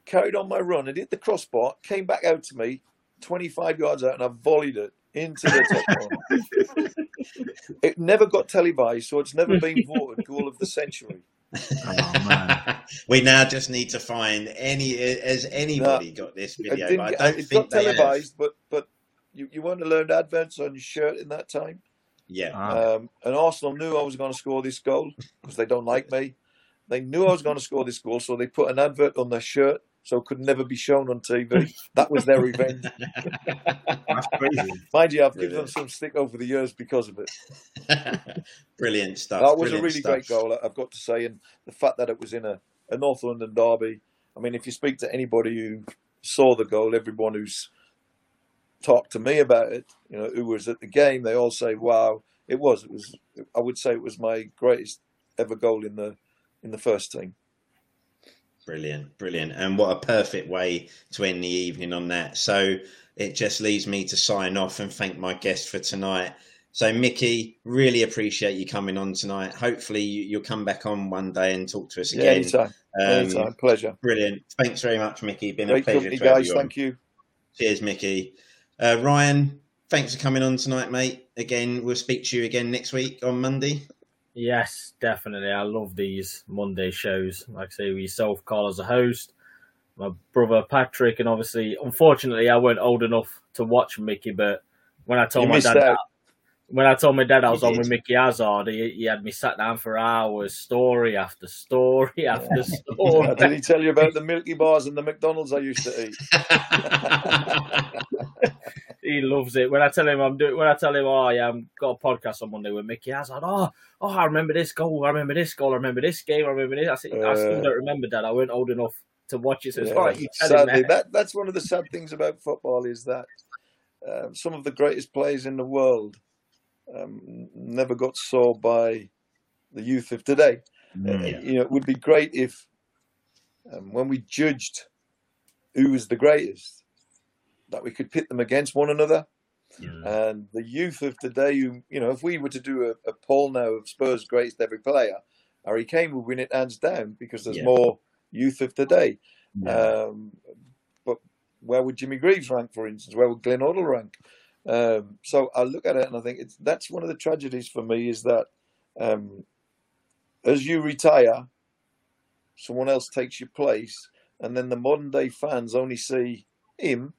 Carried on my run and hit the crossbar, came back out to me 25 yards out, and I volleyed it into the top corner. it never got televised, so it's never been voted goal of the century. Oh, we now just need to find any. Has anybody no, got this video? I, I don't it think got televised, but but you, you want to learn adverts on your shirt in that time. Yeah. Ah. Um, and Arsenal knew I was going to score this goal because they don't like me. They knew I was going to score this goal, so they put an advert on their shirt so it could never be shown on TV. That was their revenge. That's crazy. Mind you, I've Brilliant. given them some stick over the years because of it. Brilliant stuff. That was Brilliant a really stuff. great goal, I've got to say, and the fact that it was in a, a North London derby. I mean, if you speak to anybody who saw the goal, everyone who's talked to me about it, you know, who was at the game, they all say, "Wow, it was." It was. I would say it was my greatest ever goal in the in the first team. Brilliant, brilliant. And what a perfect way to end the evening on that. So it just leaves me to sign off and thank my guest for tonight. So, Mickey, really appreciate you coming on tonight. Hopefully, you, will come back on one day and talk to us Yeah, again. anytime. Um, anytime. Pleasure. Brilliant. Thanks very much, Mickey. Been Great a pleasure company, to guys. you. Thank you. Cheers, Mickey. Uh, Ryan, thanks for coming on tonight, mate. Again, we'll speak to you again next week on Monday. Yes, definitely. I love these Monday shows. Like I say, with yourself, Carl, as a host, my brother Patrick, and obviously, unfortunately, I weren't old enough to watch Mickey. But when I told You my dad, out. when I told my dad I was You on with. Mickey Hazard, he, he had me sat down for hours, story after story after story. Uh, did he tell you about the Milky Bars and the McDonald's I used to eat? he loves it. When I tell him I'm doing, when I tell him, oh yeah, I'm got a podcast on Monday with Mickey I Hazard. Oh, oh, I remember this goal. I remember this goal. I remember this game. I remember this. I said, I still Uh, don't remember that. I weren't old enough to watch it. So Yeah, all right. You tell him sadly, that. that that's one of the sad things about football is that um, some of the greatest players in the world um, never got saw by the youth of today. Uh, Mm. you know, it would be great if um, when we judged who was the greatest, that we could pit them against one another. And the youth of today, who you know, if we were to do a, a poll now of Spurs' greatest every player, Harry Kane would win it hands down because there's Yeah. more youth of today. Yeah. Um, but where would Jimmy Greaves rank, for instance? Where would Glenn Hoddle rank? Um, so I look at it and I think it's that's one of the tragedies for me is that um, as you retire, someone else takes your place, and then the modern day fans only see him,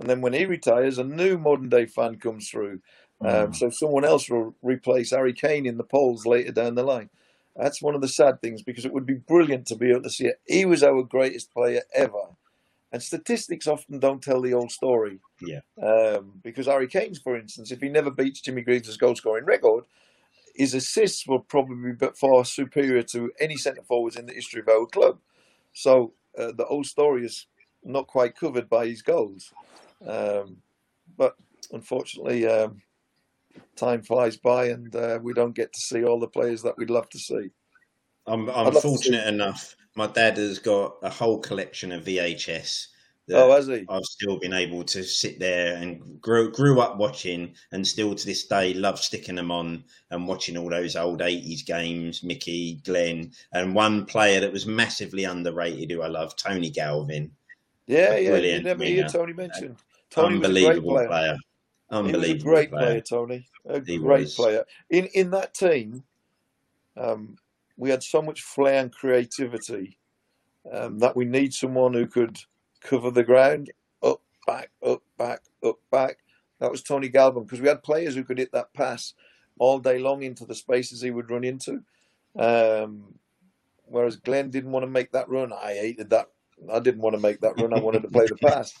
and then when he retires, a new modern day fan comes through. Um, Mm. so someone else will replace Harry Kane in the polls later down the line. That's one of the sad things because it would be brilliant to be able to see it. He was our greatest player ever. And statistics often don't tell the whole story. Yeah. Um, because Harry Kane's, for instance, if he never beats Jimmy Greaves' goal scoring record, his assists will probably be far superior to any centre forwards in the history of our club. So uh, the whole story is not quite covered by his goals. Um, but unfortunately, um, time flies by and uh, we don't get to see all the players that we'd love to see. I'm, I'm fortunate enough. My dad has got a whole collection of VHS that Oh, has he? I've still been able to sit there and grew grew up watching, and still to this day love sticking them on and watching all those old '80s games. Mickey, Glenn, and one player that was massively underrated who I love, Tony Galvin. Yeah, yeah. You never hear Tony mentioned. Tony was a great Unbelievable player. player. He was Unbelievable a great player. player, Tony. A He great was. player. In in that team, um, we had so much flair and creativity um, that we need someone who could cover the ground, up, back, up, back, up, back. That was Tony Galvin because we had players who could hit that pass all day long into the spaces he would run into. Um, whereas Glenn didn't want to make that run. I hated that. I didn't want to make that run. I wanted to play the pass.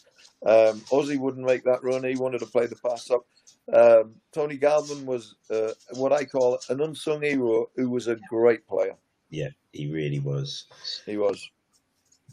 Um, Ossie wouldn't make that run. He wanted to play the pass. up. um, Tony Galvin was uh, what I call an unsung hero who was a great player. Yeah, he really was. He was.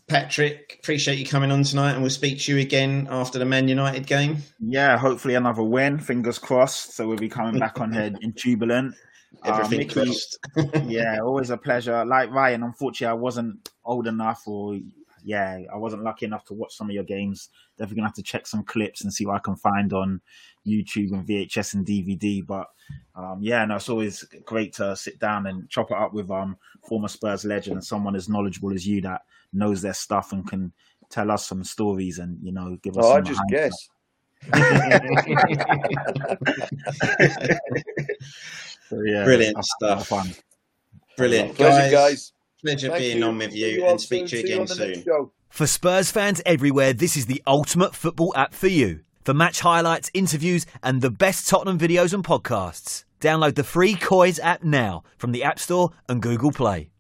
Patrick, appreciate you coming on tonight, and we'll speak to you again after the Man United game. Yeah, hopefully another win. Fingers crossed. So we'll be coming back on here in jubilant. Everything Mickey, crossed. yeah, always a pleasure. Like Ryan, unfortunately, I wasn't old enough, or yeah, I wasn't lucky enough to watch some of your games. Definitely gonna have to check some clips and see what I can find on YouTube and VHS and DVD. But um, yeah, no, it's always great to sit down and chop it up with um former Spurs legend and someone as knowledgeable as you that knows their stuff and can tell us some stories and you know give us. Some. Oh, I just behind- guess. So, yeah, Brilliant it's a lot of stuff. Fun. Brilliant, Pleasure, guys. Pleasure Thank being you. on with See you, all and speak to you again on the next soon. For Spurs fans everywhere, this is the ultimate football app for you. For match highlights, interviews, and the best Tottenham videos and podcasts. Download the free Coys app now from the App Store and Google Play.